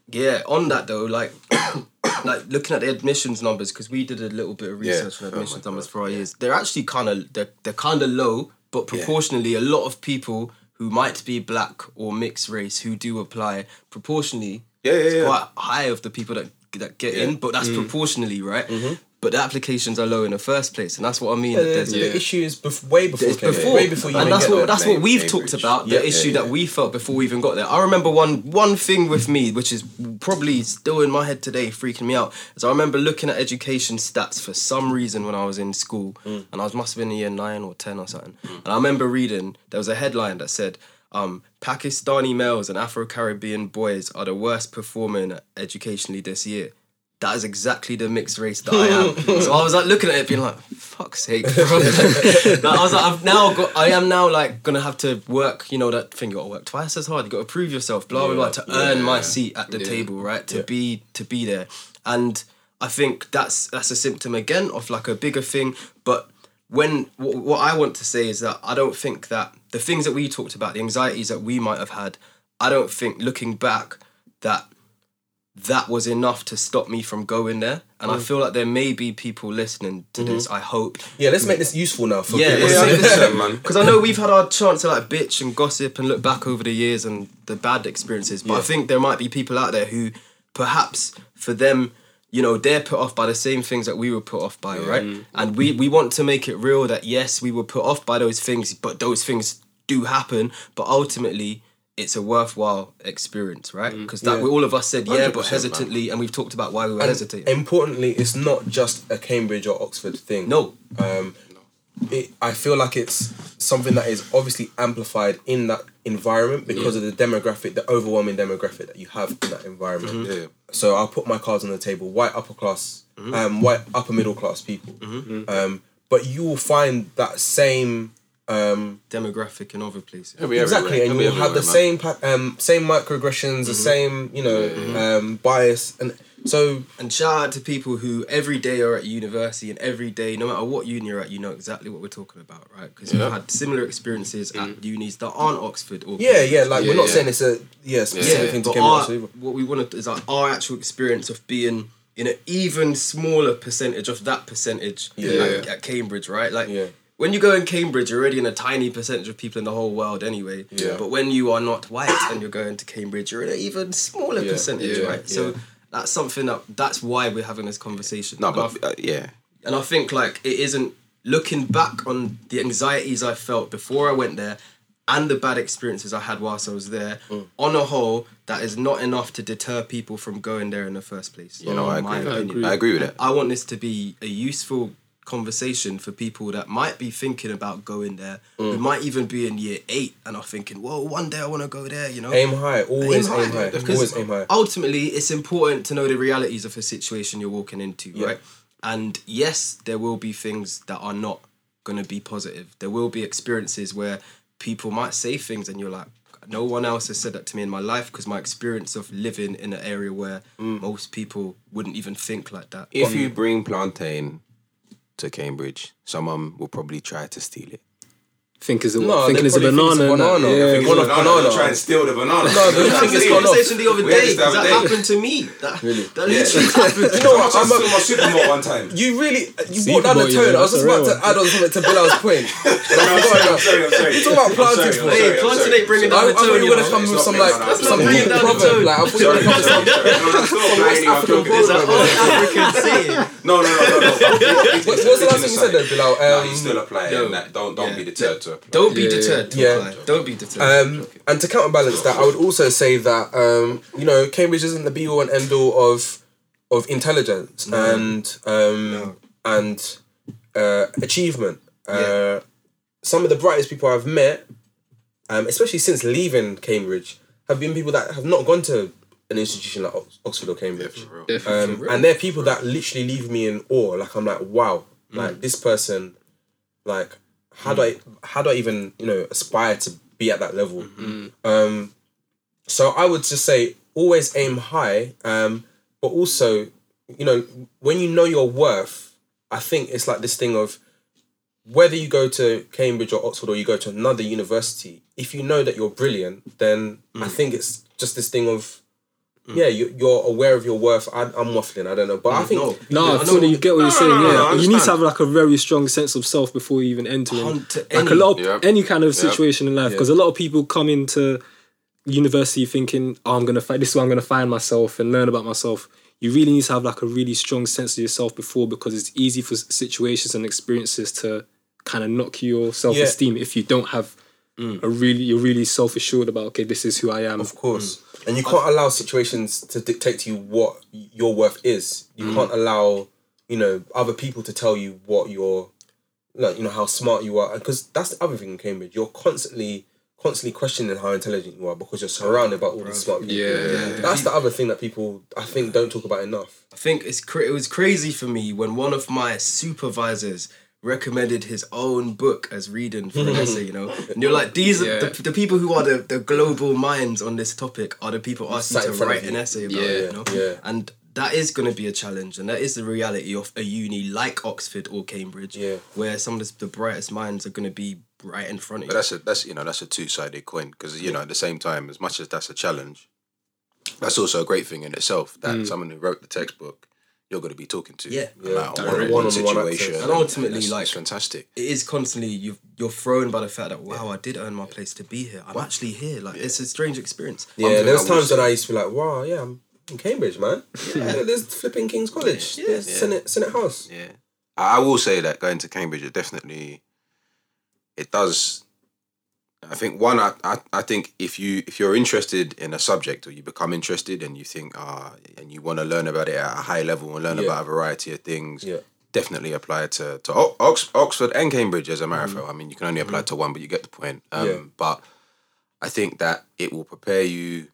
Yeah, on that though, like like looking at the admissions numbers because we did a little bit of Yeah. research on Oh admissions my numbers God. for our years. They're actually kind of they're they're kind of low, but proportionally, a lot of people who might be black or mixed race who do apply proportionally. Yeah, yeah, it's yeah. Quite high of the people that that get in, but that's proportionally right. But the applications are low in the first place, and that's what I mean. that The, there's the issue is bef- way before it's Cambridge, before, way before you and that's what there. that's what we've Cambridge. talked about. The issue yeah, that we felt before we even got there. I remember one one thing with me, which is probably still in my head today, freaking me out. Is I remember looking at education stats for some reason when I was in school, Mm. and I was must have been in year nine or ten or something. And I remember reading there was a headline that said. Um, Pakistani males and Afro Caribbean boys are the worst performing educationally this year. That is exactly the mixed race that I am. so I was like looking at it, being like, "Fuck's sake!" bro." Like, I was like, "I've now got. I am now like gonna have to work. You know that thing. You got to work twice as hard. You got to prove yourself. Blah blah blah. To earn my seat at the table, right? To be to be there. And I think that's that's a symptom again of like a bigger thing. But when what, what I want to say is that I don't think that the things that we talked about, the anxieties that we might have had, I don't think looking back that that was enough to stop me from going there. And I mm. feel like there may be people listening to mm-hmm. this. I hope. Yeah, let's make this useful now for Yeah, people. yeah, yeah. man. Because I know we've had our chance to like bitch and gossip and look back over the years and the bad experiences, but I think there might be people out there who perhaps for them, you know, they're put off by the same things that we were put off by, right? Mm. And we we want to make it real that yes, we were put off by those things, but those things do happen, but ultimately it's a worthwhile experience, right? Because that Yeah. all of us said yeah, 100%, but man. hesitantly, and we've talked about why we were And hesitating. importantly, it's not just a Cambridge or Oxford thing. no, Um, it, I feel like it's something that is obviously amplified in that environment because of the demographic, the overwhelming demographic that you have in that environment. Yeah. So I'll put my cards on the table: white upper class, um, white upper middle class people. Um, but you will find that same um, demographic in other places. It'll exactly, everywhere. and It'll you'll have the everywhere, man. same pa- um, same microaggressions, the same you know um, bias, and so And shout out to people who every day are at university and every day, no matter what uni you're at, you know exactly what we're talking about, right? Because Yeah. you've had similar experiences at unis that aren't Oxford or yeah, yeah. Like Yeah, we're not yeah. saying it's a yeah specific yeah. thing to But Cambridge. our, Oxford, what we want to is like our actual experience of being in an even smaller percentage of that percentage Yeah. at, at Cambridge, right? Like Yeah. When you go in Cambridge, you're already in a tiny percentage of people in the whole world anyway. Yeah. But when you are not white and you're going to Cambridge, you're in an even smaller Yeah, percentage, yeah, right? So that's something that that's why we're having this conversation. No, And I but uh, yeah, and I think like it isn't looking back on the anxieties I felt before I went there and the bad experiences I had whilst I was there. Mm. On a whole, that is not enough to deter people from going there in the first place. you know, I in my agree. I agree with that. I want this to be a useful conversation for people that might be thinking about going there, Mm. who might even be in year eight and are thinking, "Well, one day I want to go there." You know, Aim high, always Aim aim high, high, always aim high. ultimately it's important to know the realities of a situation you're walking into right and yes there will be things that are not going to be positive there will be experiences where people might say things and you're like no one else has said that to me in my life because my experience of living in an area where most people wouldn't even think like that If you bring plantain to Cambridge, someone will probably try to steal it. Think is a, No, thinking they it's a probably think it's a banana. banana. Yeah, They think it's a banana. Try and steal the banana. No, they we think had it's this gone off. conversation the other day this the 'cause other that day. happened to me that, Really? that literally happened You know what? I'm a, my supermarket one time. you really uh, you Super brought down the Bowl, tone. I was just about to add on something to Bilal's point. I forgot about- sorry, I'm sorry. You talk about planted for Hey, plantain ain't bringing I, down the thought tone you you would have know. come with some like some the proverb. Like I thought you would have come with some West African proverb. saying No, no, no, no, no. What what was the last thing you said there, Bilal? No, he's still applying. no. that. Don't don't be deterred to apply. don't be Yeah, yeah, deterred to yeah. don't be deterred Um, and to counterbalance that, I would also say that um, you know Cambridge isn't the be all and end all of of intelligence and um, and uh, achievement. Uh, some of the brightest people I've met, um, especially since leaving Cambridge, have been people that have not gone to an institution like Oxford or Cambridge. Um, and they're people that literally leave me in awe. Like I'm like, wow, like this person, like how do I how do I even you know aspire to be at that level? Um, so I would just say always aim high, um, but also you know when you know your worth, I think it's like this thing of whether you go to Cambridge or Oxford or you go to another university, if you know that you're brilliant, then I think it's just this thing of Mm. yeah, you, you're aware of your worth. I, I'm waffling, I don't know, but I mm. think no. No, I I know fully what- get what you're saying. no, no, yeah, no, I you need to have like a very strong sense of self before you even enter. in. Like any- a lot of Yeah. any kind of Yeah. situation in life, because a lot of people come into university thinking, "Oh, I'm gonna find this is where I'm gonna find myself and learn about myself." You really need to have like a really strong sense of yourself before, because it's easy for situations and experiences to kind of knock your self esteem if you don't have mm. a really you're really self assured about. Okay, this is who I am. Of course. And you can't allow situations to dictate to you what your worth is. You mm. can't allow, you know, other people to tell you what your like, you know, how smart you are. Because that's the other thing in Cambridge. You're constantly constantly questioning how intelligent you are because you're surrounded by all these smart people. Yeah, yeah, yeah. That's the other thing that people I think don't talk about enough. I think it's cra- it was crazy for me when one of my supervisors recommended his own book as reading for hmm. an essay, you know. And you're like, these are the, the people who are the, the global minds on this topic are the people asking to write an essay about Yeah, it, you know. yeah. And that is going to be a challenge, and that is the reality of a uni like Oxford or Cambridge, Yeah. where some of the, the brightest minds are going to be right in front of But you. that's a that's you know that's a two sided coin because you know at the same time as much as that's a challenge, that's also a great thing in itself that hmm. someone who wrote the textbook you're going to be talking to Yeah. about Yeah, one, direct. one One-on-one situation. And ultimately, that's, like- that's fantastic. it is constantly you you're thrown by the fact that wow I did earn my place to be here I'm actually here like it's a strange experience Yeah, thing there's times that I used to be like, wow, yeah, I'm in Cambridge, man. Yeah. there's flipping King's College. Yeah. There's Yeah. Senate Senate House. Yeah, I I will say that going to Cambridge, it definitely, it does. I think one, I, I, I think if you if you're interested in a subject or you become interested and you think ah and you want to learn about it at a high level and learn Yeah. about a variety of things, Yeah. definitely apply to to Ox, Oxford and Cambridge as a marathon. I mean, you can only apply to one, but you get the point. Um, Yeah. But I think that it will prepare you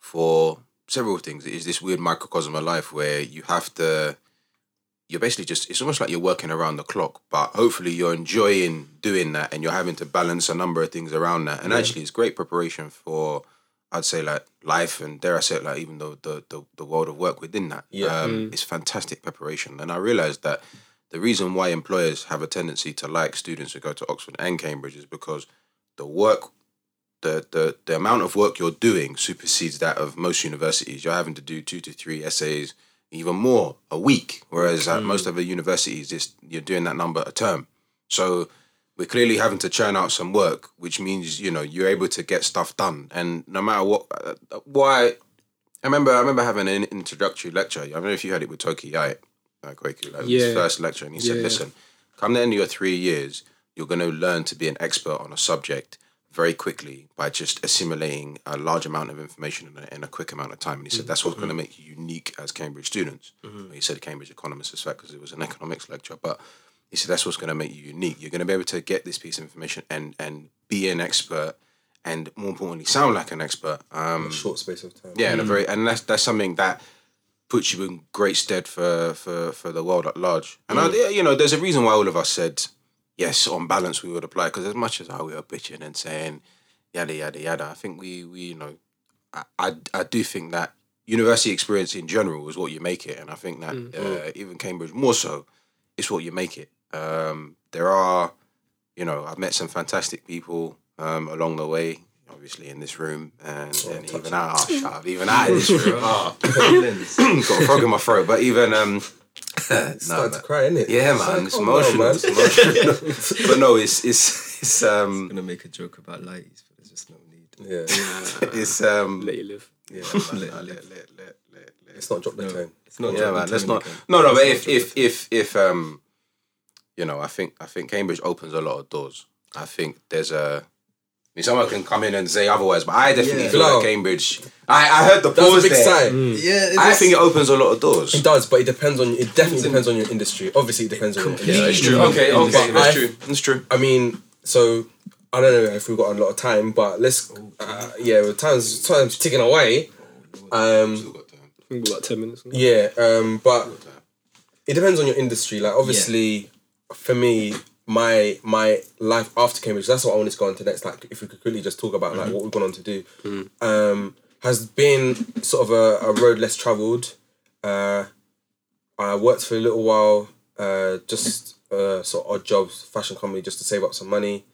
for several things. It is this weird microcosm of life where you have to. You're basically just. It's almost like you're working around the clock, but hopefully you're enjoying doing that, and you're having to balance a number of things around that. And actually, it's great preparation for. I'd say like life and dare I say it like even though the, the, the world of work within that. Yeah. Um, It's fantastic preparation. And I realized that the reason why employers have a tendency to like students who go to Oxford and Cambridge is because the work the, the the amount of work you're doing supersedes that of most universities. You're having to do two to three essays, even more a week. Whereas at most other universities, it's, you're doing that number a term. So we're clearly having to churn out some work, which means you know you're able to get stuff done, and no matter what, uh, why. I remember, I remember having an introductory lecture. I don't know if you heard it with Toki Yai, like Kwaku, like Yeah. his first lecture, and he said, Yeah. "Listen, come the end of your three years, you're going to learn to be an expert on a subject very quickly by just assimilating a large amount of information in a, in a quick amount of time." And he said that's what's going to mm-hmm. make you unique as Cambridge students. Mm-hmm. He said Cambridge economists as fact because it was an economics lecture, but he said that's what's going to make you unique. You're going to be able to get this piece of information and and be an expert, and more importantly, sound like an expert. Um, Short space of time. yeah, in a very mm. and that's that's something that puts you in great stead for for for the world at large. And I, mm. you know, there's a reason why all of us said yes on balance we would apply because as much as how we were bitching and saying yada yada yada, I think we we you know, I I, I do think that university experience in general is what you make it, and I think that uh, even Cambridge more so, is what you make it. Um, there are, you know, I've met some fantastic people um, along the way. Obviously, in this room, and, and even out, oh, shut up, even out of this room, oh, got a frog in my throat. But even um, no, Starting man. to cry, innit? yeah, It's man, like, it's calm down, emotional. man. It's emotional. but no, it's it's it's um I'm gonna make a joke about lighties, but there's just no need. Yeah, yeah. it's um Let you live. yeah, man, let, let, let, let, let, let, let's not drop the tone. It's not. yeah, man. Let's not. Dominican. No, no. But Let's if if if if um, you know, I think I think Cambridge opens a lot of doors. I think there's a. I mean, someone can come in and say otherwise, but I definitely Yeah. feel No. like Cambridge. I I heard the That's a pause big there. sign. Yeah, I think it opens a lot of doors. It does, but it depends on. It definitely depends on your industry. Obviously, it depends on your Completely. industry. Yeah, that's true. Okay, But okay, that's I- true. That's true. I mean, so I don't know if we've got a lot of time, but let's. Uh, yeah, well, time's time's ticking away. Um, I think we're like ten minutes. yeah, um, but it depends on your industry. Like, obviously, for me, my my life after Cambridge, that's what I wanted to go on to next. Like, if we could quickly just talk about like what we've gone on to do, um, has been sort of a, a road less travelled. Uh, I worked for a little while, uh, just uh, sort of odd jobs, fashion company, just to save up some money.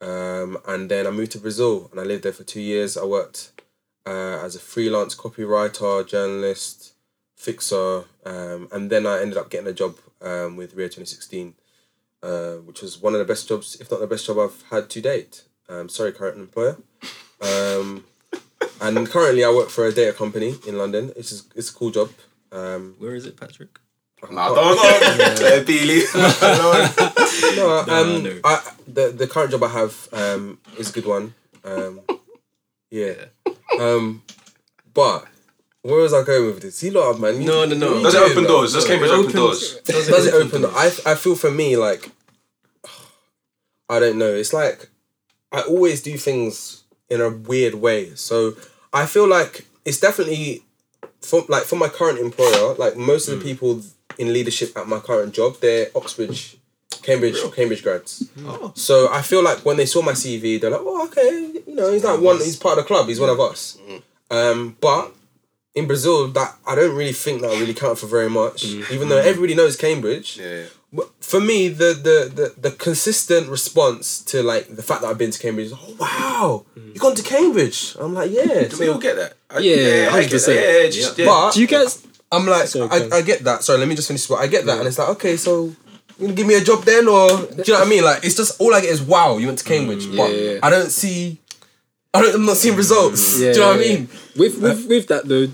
Um, and then I moved to Brazil and I lived there for two years. I worked uh, as a freelance copywriter, journalist, fixer, um, and then I ended up getting a job um, with Rio 2016, uh, which was one of the best jobs, if not the best job I've had to date. Um, sorry, current employer. Um, and currently I work for a data company in London. It's just, it's a cool job. Um, Where is it, Patrick? Nah, don't go. Let it leave no, um, no. I, the the current job I have um, is a good one. Um, yeah. Um, but where was I going with this? You lot, have, man. You- No, no, no. Does it open lot? doors? Does Cambridge open opens- doors? Does it, Does it open? the- I I feel for me like I don't know. It's like I always do things in a weird way. So I feel like it's definitely for like for my current employer. Like most of the hmm. people in leadership at my current job, they're Oxbridge, Cambridge, Cambridge grads. Hmm. Oh. So I feel like when they saw my CV, they're like, "Oh, okay, you know, he's like one. He's part of the club. He's one of us." Hmm. Um, but in Brazil, that I don't really think that really counted for very much. Mm-hmm. Even though mm-hmm. everybody knows Cambridge, Yeah. but for me, the, the the the consistent response to like the fact that I've been to Cambridge is, oh wow, mm-hmm. you've gone to Cambridge? I'm like, yeah. We all get that. I- Yeah, I get that. 100%. Yeah, just, yeah. But Do you guys? I'm like, Sorry, I, I get that. Sorry, let me just finish. But I get that, and it's like, okay, so you gonna give me a job then, or do you know what I mean? Like, it's just all I get is wow, you went to Cambridge, mm, but yeah, yeah. I don't see, I don't, I'm not seeing results. Yeah, do you know what I yeah, mean? With with with that though,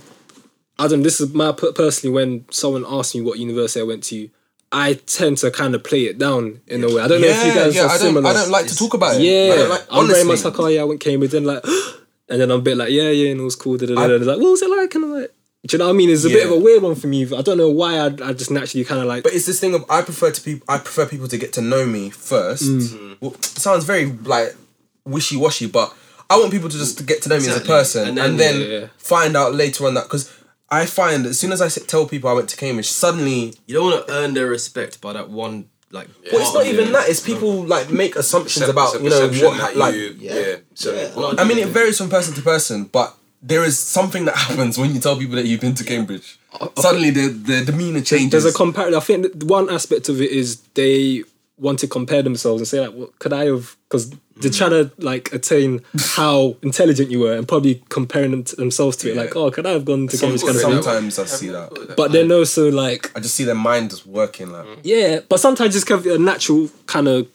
Adam, this is my personally when someone asks me what university I went to, I tend to kind of play it down in a way. I don't know if you guys are I don't, similar. I don't like to talk about it. Yeah, like, I'm very much like, oh yeah, I went Cambridge, and like, and then I'm a bit like, yeah, yeah, and it was cool. Da, da, da, da. And like, what was it like? And I'm like, do you know what I mean? It's a bit of a weird one for me. I don't know why I, I just naturally kind of like. But it's this thing of I prefer to people. I prefer people to get to know me first. Mm. Well, it sounds very like wishy washy, but I want people to just get to know me as a person, and And then, then- Yeah, yeah. find out later on that because I find as soon as I tell people I went to Cambridge, suddenly. You don't want to earn their respect by that one like. Well, it's not even that. It's people like make assumptions It's a- about it's a you know what that like. you- yeah. So Yeah. I mean, it varies from person to person, but there is something that happens when you tell people that you've been to Cambridge. Suddenly, the the demeanor changes. There's a comparison. I think that one aspect of it is they want to compare themselves and say like, "What could I have?" Because they're trying to like attain how intelligent you were and probably comparing them to themselves to it. Like, "Oh, could I have gone to Some- Cambridge?" Kind of sometimes I see that. But then also like, I just see their mind just working like. yeah. But sometimes it's kind of a natural kind of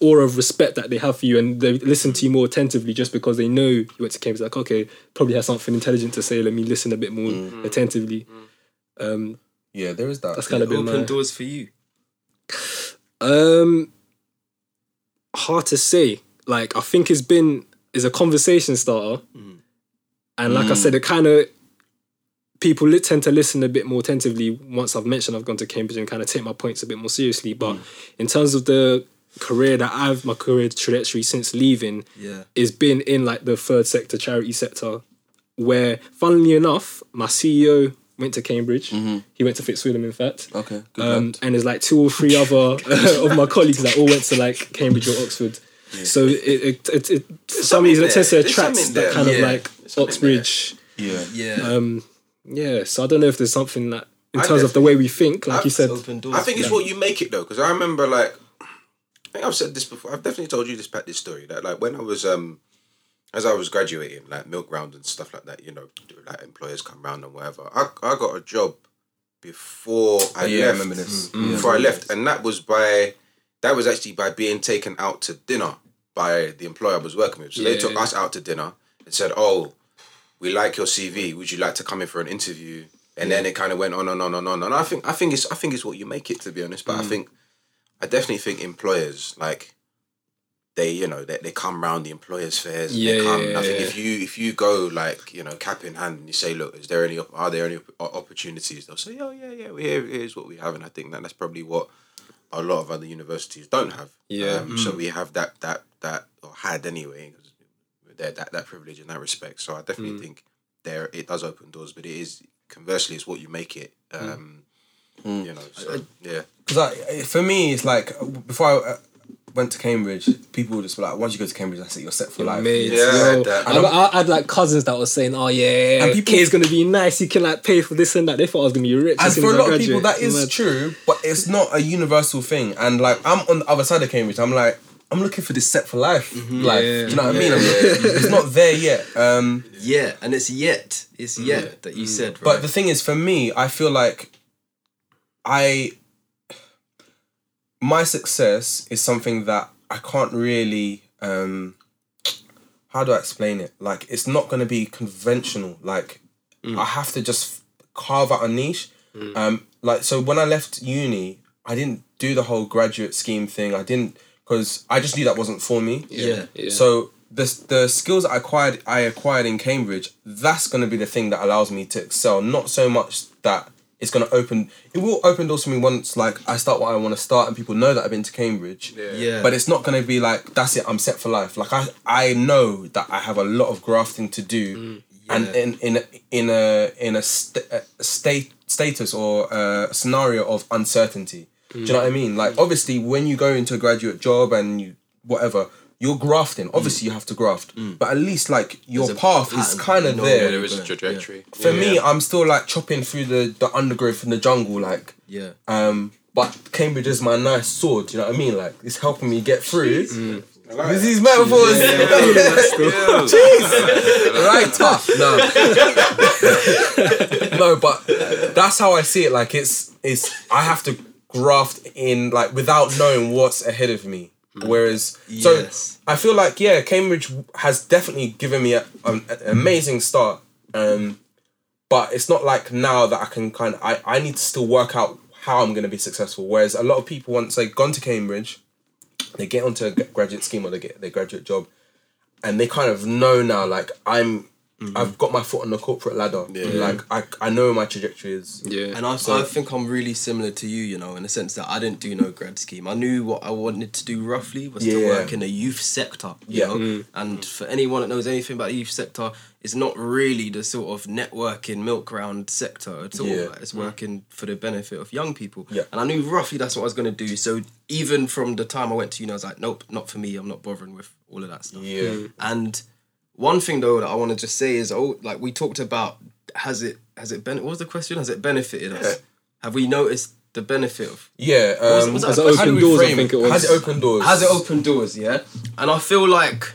aura of respect that they have for you and they listen to you more attentively just because they know you went to Cambridge. Like, okay, probably has something intelligent to say. Let me listen a bit more Mm. attentively. Um, Yeah, there is that. that's kind of been Open my. doors for you. Um, hard to say. Like I think it's been is a conversation starter, and like I said, it kind of people li- tend to listen a bit more attentively once I've mentioned I've gone to Cambridge and kind of take my points a bit more seriously. But in terms of the career that I've my career trajectory since leaving, Yeah. is been in like the third sector, charity sector, where funnily enough, my CEO went to Cambridge. He went to Fitzwilliam, in fact. Okay, good Um, and there's like two or three other of my colleagues that all went to like Cambridge or Oxford. So it it, it, it for some something reason it tends to there. Attract something that there. kind of Yeah. like There's something Oxbridge. Yeah. Yeah. Um, yeah. So I don't know if there's something that in I terms of the way we think, like I've you said, Open doors. I think it's for what you make it though, because I remember like I think I've said this before. I've definitely told you this Pat this story that like when I was um as I was graduating, like milk round and stuff like that, you know, like employers come round and whatever. I I got a job before I Oh, yeah, I left. remember this. Before I left, and that was by that was actually by being taken out to dinner by the employer I was working with. So they Yeah. took us out to dinner and said, "Oh, we like your CV. Would you like to come in for an interview?" And then it kind of went on and on and on. And I think I think it's I think it's what you make it to be honest. Mm. But I think I definitely think employers like they you know they, they come round the employers fairs. and they Yeah, come. yeah, I think yeah. if you if you go like you know cap in hand and you say, look, is there any are there any opportunities? They'll say, oh yeah yeah here here's what we have, and I think that that's probably what a lot of other universities don't have. Yeah. Um, So we have that that that or had anyway. That that that privilege in that respect. So I definitely think there it does open doors, but it is conversely it's what you make it. Um, You know. So yeah. Because for me, it's like before I uh, went to Cambridge, people would just be like, once you go to Cambridge, that's it, you're set for life. Mate, Yeah, yo, I, I, I had like cousins that were saying, "Oh yeah, And people- kid's gonna be nice. He can like pay for this and that." They thought I was gonna be rich. And for a lot of people, that is graduate. Mad. true, but it's not a universal thing. And like, I'm on the other side of Cambridge. I'm like, I'm looking for this set for life. Mhm. Life. Yeah. Do you know what I mean? I'm looking- it's not there yet. Um, Yeah, and it's yet. It's yet mm. that you mm. said, right? But the thing is, for me, I feel like I my success is something that I can't really um how do I explain it? Like it's not gonna be conventional. Like I have to just carve out a niche. Um like so when I left uni, I didn't do the whole graduate scheme thing. I didn't because I just knew that wasn't for me. yeah. Yeah. So the the skills I acquired I acquired in Cambridge, that's gonna be the thing that allows me to excel. Not so much that it's gonna open. It will open doors for me once like I start what I want to start and people know that I've been to Cambridge. Yeah. But it's not gonna be like that's it. I'm set for life. Like I I know that I have a lot of grafting to do. Mm. And in in a- in a in a, st- a state status or a scenario of uncertainty, do you know what I mm. mean? Like obviously, when you go into a graduate job and you whatever, you're grafting. Mm. Obviously, you have to graft, mm. but at least like your There's path is kind of there. where There is a trajectory. For me, I'm still like chopping through the the undergrowth in the jungle, like. Yeah. Um, but Cambridge is my nice sword. You know what I mean? Like it's helping me get through. Mm. This is metaphors. Jeez, right tough. No, no, but that's how I see it. Like it's it's I have to graft in like without knowing what's ahead of me. Whereas, so I feel like yeah, Cambridge has definitely given me a, an, an amazing start. Um, but it's not like now that I can kind of I, I need to still work out how I'm going to be successful. Whereas a lot of people once they've gone to Cambridge, they get onto a graduate scheme or they get their graduate job, and they kind of know now like I'm Mm-hmm. I've got my foot on the corporate ladder. Like I I know my trajectory is. yeah, And I, I think I'm really similar to you, you know, in the sense that I didn't do no grad scheme. I knew what I wanted to do roughly was to work in the youth sector, you Yeah. know. Mm. And for anyone that knows anything about the youth sector, it's not really the sort of networking milk round sector at all. Yeah. Like, It's working for the benefit of young people. Yeah. And I knew roughly that's what I was going to do. So even from the time I went to uni, I was like, nope, not for me. I'm not bothering with all of that stuff. Yeah. Mm. And one thing though that I want to just say is, oh, like we talked about, has it has it been? What was the question? Has it benefited us? Yeah. Have we noticed the benefit of? Yeah. Um, was that Has it how do opened we doors? I frame think it was. Has it opened doors? Has it opened doors? Yeah. And I feel like,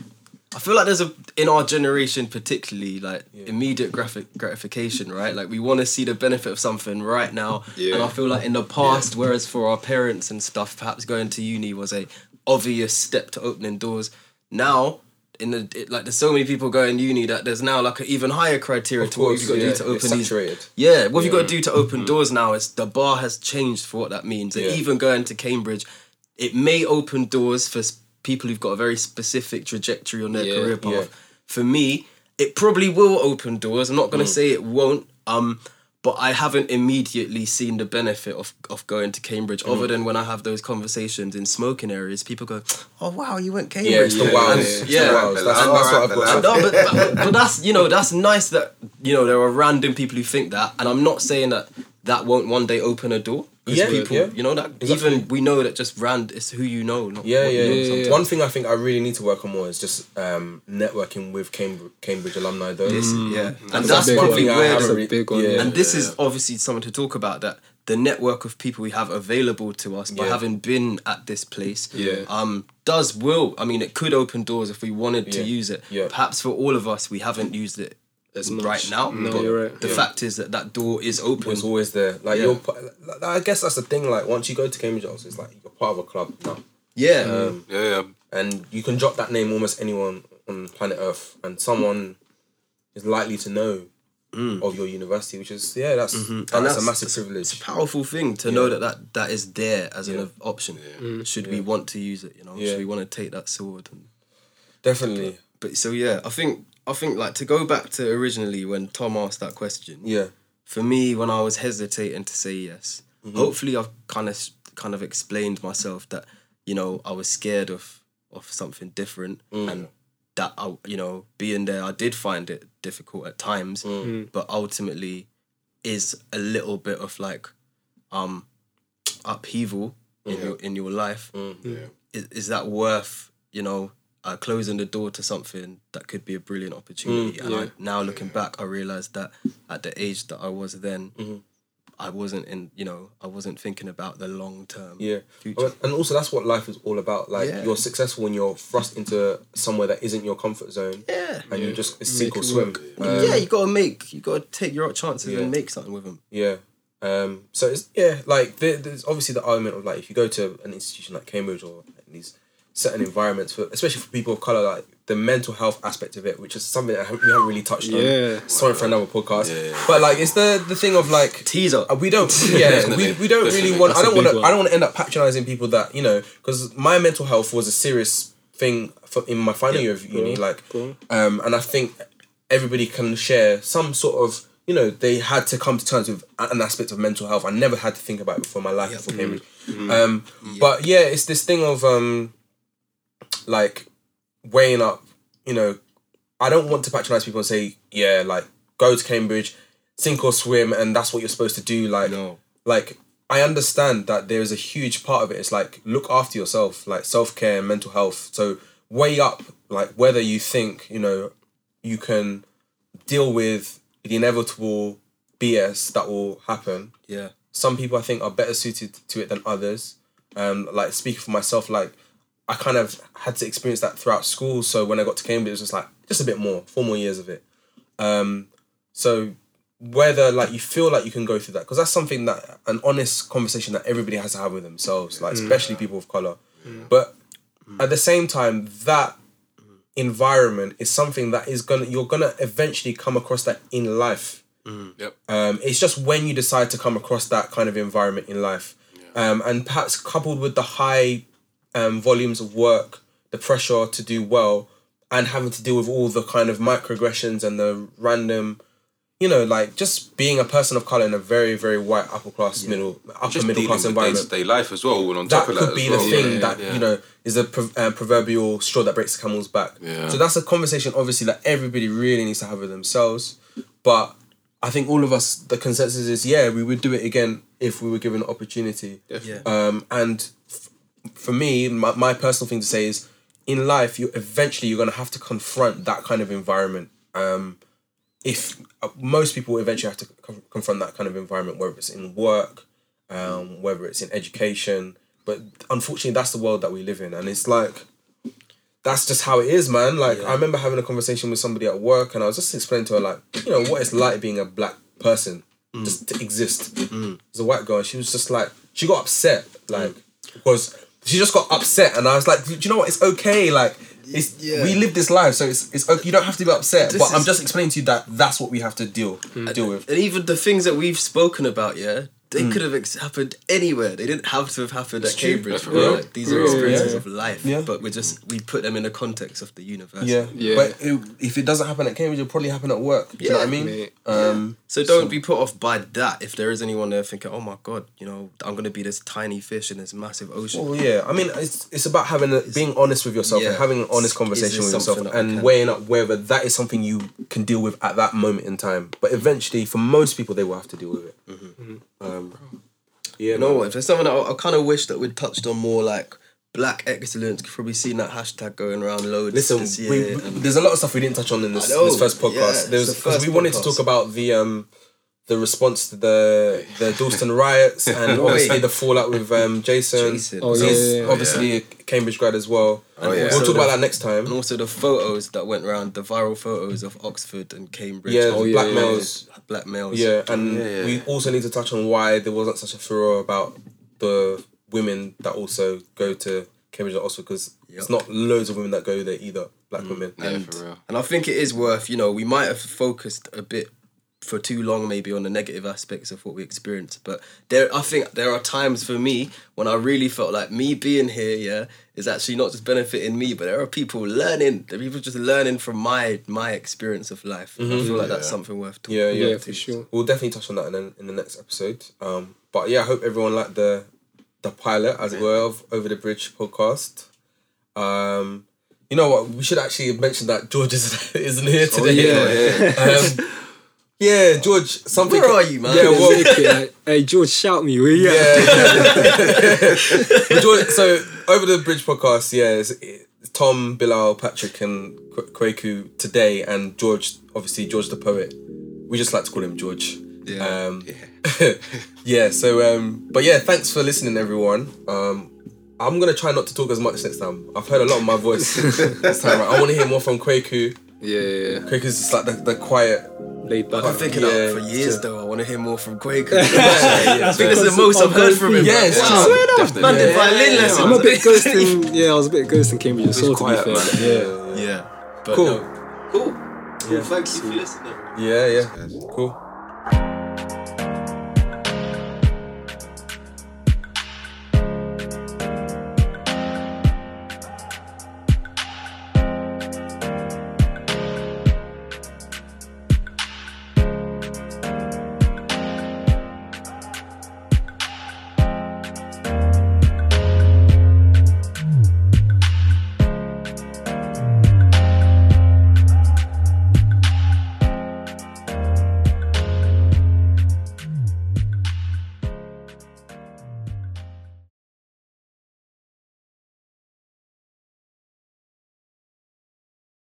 I feel like there's a in our generation particularly like immediate graphic gratification, right? Like we want to see the benefit of something right now. Yeah. And I feel like in the past, whereas for our parents and stuff, perhaps going to uni was a obvious step to opening doors. Now, in the it, like, there's so many people going uni that there's now like an even higher criteria Of to what you've got to yeah, do to it's open these. Yeah, what have you got to do to open doors now? Is the bar has changed for what that means. And Yeah. even going to Cambridge, it may open doors for people who've got a very specific trajectory on their Yeah, career path. yeah. For me, it probably will open doors. I'm not Mm. going to say it won't. Um, but I haven't immediately seen the benefit of, of going to Cambridge, Mm. other than when I have those conversations in smoking areas. People go, "Oh wow, you went Cambridge." Yeah, it's the Yeah, wows. yeah, yeah. That's, that's what I've got. no, but, but, but that's you know that's nice that you know there are random people who think that, and I'm not saying that that won't one day open a door. 'Cause Yeah, people, yeah. you know that Exactly. even we know that just rand is who you know. Not Yeah, what yeah, you know yeah, sometimes. One thing I think I really need to work on more is just um, networking with Cambridge, Cambridge alumni. Though, This- yeah, and That's that's a big probably one. where I the- haven't That's a big one. yeah. Yeah. and this is obviously something to talk about that the network of people we have available to us by Yeah. having been at this place Yeah. um does will i mean it could open doors if we wanted to Yeah. use it Yeah. perhaps for all of us we haven't used it As much. right now No, but you're right. the Yeah. fact is that that door is open it's always there. Like Yeah. you're, I guess that's the thing. Like once you go to Cambridge, also, it's like you're part of a club now, yeah um, Yeah, yeah. and you can drop that name almost anyone on planet Earth, and someone is likely to know of your university, which is yeah, that's that's, Mm. Mm-hmm. And a that's- massive it's privilege. a powerful thing to know that, that that is there as Yeah. an option should we want to use it you know Yeah. should we want to take that sword and Definitely, but so yeah i think i think like to go back to originally when tom asked that question yeah, for me when I was hesitating to say yes, mm-hmm. hopefully I've kind of kind of explained myself that you know I was scared of of something different mm. and that I you know being there I did find it difficult at times, mm. Mm. but ultimately is a little bit of like um upheaval in your in your life. yeah. Is, is that worth you know uh, closing the door to something that could be a brilliant opportunity? and I, now looking back, I realized that at the age that I was then, I wasn't in you know I wasn't thinking about the long term. yeah. Future. And also, that's what life is all about. Like Yeah. you're successful when you're thrust into somewhere that isn't your comfort zone, Yeah. and you just it's sink or swim. Um, yeah, you gotta make, you gotta take your chances Yeah. and make something with them. Yeah. Um, so it's yeah, like there, there's obviously the argument of like if you go to an institution like Cambridge or these certain environments for especially for people of color, like the mental health aspect of it, which is something that we haven't really touched on. Sorry for another podcast. Yeah, yeah. But like it's the the thing of like Teaser. uh, we don't yeah we, we don't really want I That's a don't want to. I don't want to end up patronizing people that you know because my mental health was a serious thing for, in my final year of uni like go um and I think everybody can share some sort of you know they had to come to terms with an aspect of mental health I never had to think about it before my life before Cambridge um but yeah it's this thing of um like weighing up you know I don't want to patronize people and say yeah like go to Cambridge sink or swim and that's what you're supposed to do like No. like I understand that there is a huge part of it. It's like look after yourself, like self care and mental health. So weigh up like whether you think you know you can deal with the inevitable BS that will happen. Yeah. Some people I think are better suited to it than others. Um, like speaking for myself, like I kind of had to experience that throughout school. So when I got to Cambridge, it was just like just a bit more, four more years of it. Um, so whether like you feel like you can go through that because that's something that an honest conversation that everybody has to have with themselves like especially people of color. But at the same time that environment is something that is gonna you're gonna eventually come across that in life. Yep. um, it's just when you decide to come across that kind of environment in life. Um, and perhaps coupled with the high um, volumes of work the pressure to do well and having to deal with all the kind of microaggressions and the random you know like just being a person of color in a very very white upper class middle upper Just middle class environment day-to-day life as well. And on that top of could that be as the thing Yeah, that yeah. you know is a prov- uh, proverbial straw that breaks the camel's back. Yeah. So that's a conversation, obviously, that everybody really needs to have with themselves. But I think all of us, the consensus is, yeah, we would do it again if we were given an opportunity. Yeah. Um, and for me, my, my personal thing to say is, in life, you eventually you're gonna have to confront that kind of environment. Um, if uh, most people eventually have to co- confront that kind of environment, whether it's in work, um, whether it's in education, but unfortunately, that's the world that we live in, and it's like that's just how it is, man. Like I remember having a conversation with somebody at work, and I was just explaining to her like, you know, what it's like being a black person, just to exist. As a white girl, and she was just like, she got upset, like because the she just got upset, and I was like, do you know what? It's okay. Like, it's Yeah. we live this life, so it's it's okay. You don't have to be upset. This but I'm just explaining to you that that's what we have to deal deal with. And even the things that we've spoken about, yeah, they mm. could have ex- happened anywhere. They didn't have to have happened at true. Cambridge. For real. Like, these are Yeah, experiences yeah. of life. Yeah. But we just we put them in the context of the universe. Yeah, Yeah. But it, if it doesn't happen at Cambridge, it'll probably happen at work. Do you know what I mean? Um, So don't be put off by that. If there is anyone there thinking, "Oh my god, you know, I'm gonna be this tiny fish in this massive ocean." Well, yeah. I mean, it's it's about having a, being honest with yourself and having an honest conversation with yourself something that I and weighing up whether that is something you can deal with at that moment in time. But eventually, for most people, they will have to deal with it. Mm-hmm. Mm-hmm. Um, yeah. You know what? If there's something that I, I kind of wish that we'd touched on more, like black excellence. You've probably seen that hashtag going around loads Listen, this year. we, and- there's a lot of stuff we didn't touch on in this, know, this first podcast. it's there was the because first we wanted to talk about the um the response to the the Dalston riots and obviously the fallout with um Jason. Jason. Oh, He's yeah, yeah, yeah. obviously a Cambridge grad as well. Oh, yeah. We'll talk about that next time. and also the photos that went around, the viral photos of Oxford and Cambridge. Yeah, Oh, the yeah, black yeah, males. black males. Yeah, and Yeah, yeah. we also need to touch on why there wasn't such a furor about the women that also go to Cambridge or Oxford because it's not loads of women that go there either. Black women. Yeah, and, for real. and I think it is worth, you know, we might have focused a bit for too long maybe on the negative aspects of what we experienced. But there I think there are times for me when I really felt like me being here, yeah, is actually not just benefiting me, but there are people learning. There are people just learning from my my experience of life. And I feel like that's something worth talking Yeah, yeah, Yeah, for sure. We'll definitely touch on that in, the- in the next episode. Um, but yeah, I hope everyone liked the the pilot, as it were, of Over the Bridge podcast. Um, you know what? We should actually mention that George is, isn't here today. Um, yeah, George. Something. Where are you, man? Yeah, well, it like, hey George, shout me, will you? But George, so over the bridge podcast, yeah, it's, it's Tom, Bilal, Patrick, and Kwe- Kweku today, and George, obviously George the poet. We just like to call him George. Yeah. Um, yeah. So, um, but yeah, thanks for listening, everyone. Um, I'm gonna try not to talk as much next time. I've heard a lot of my voice this time. I want to hear more from Kweku. Yeah, yeah, yeah. Kweku's just like the, the quiet. Laid back. I've been thinking Yeah, that for years so- though. I want to hear more from Kweku. I think this is the most I've heard from him. Yeah, man. it's Wow. true. Definitely. Man did Yeah. violin Yeah, lessons. I'm a bit ghosting. Yeah, I was a bit ghosting Cambridge as well. To be quiet, fair. man. Yeah. Yeah. Cool. Cool. Cool. Thank you for listening. Yeah. Yeah. Cool.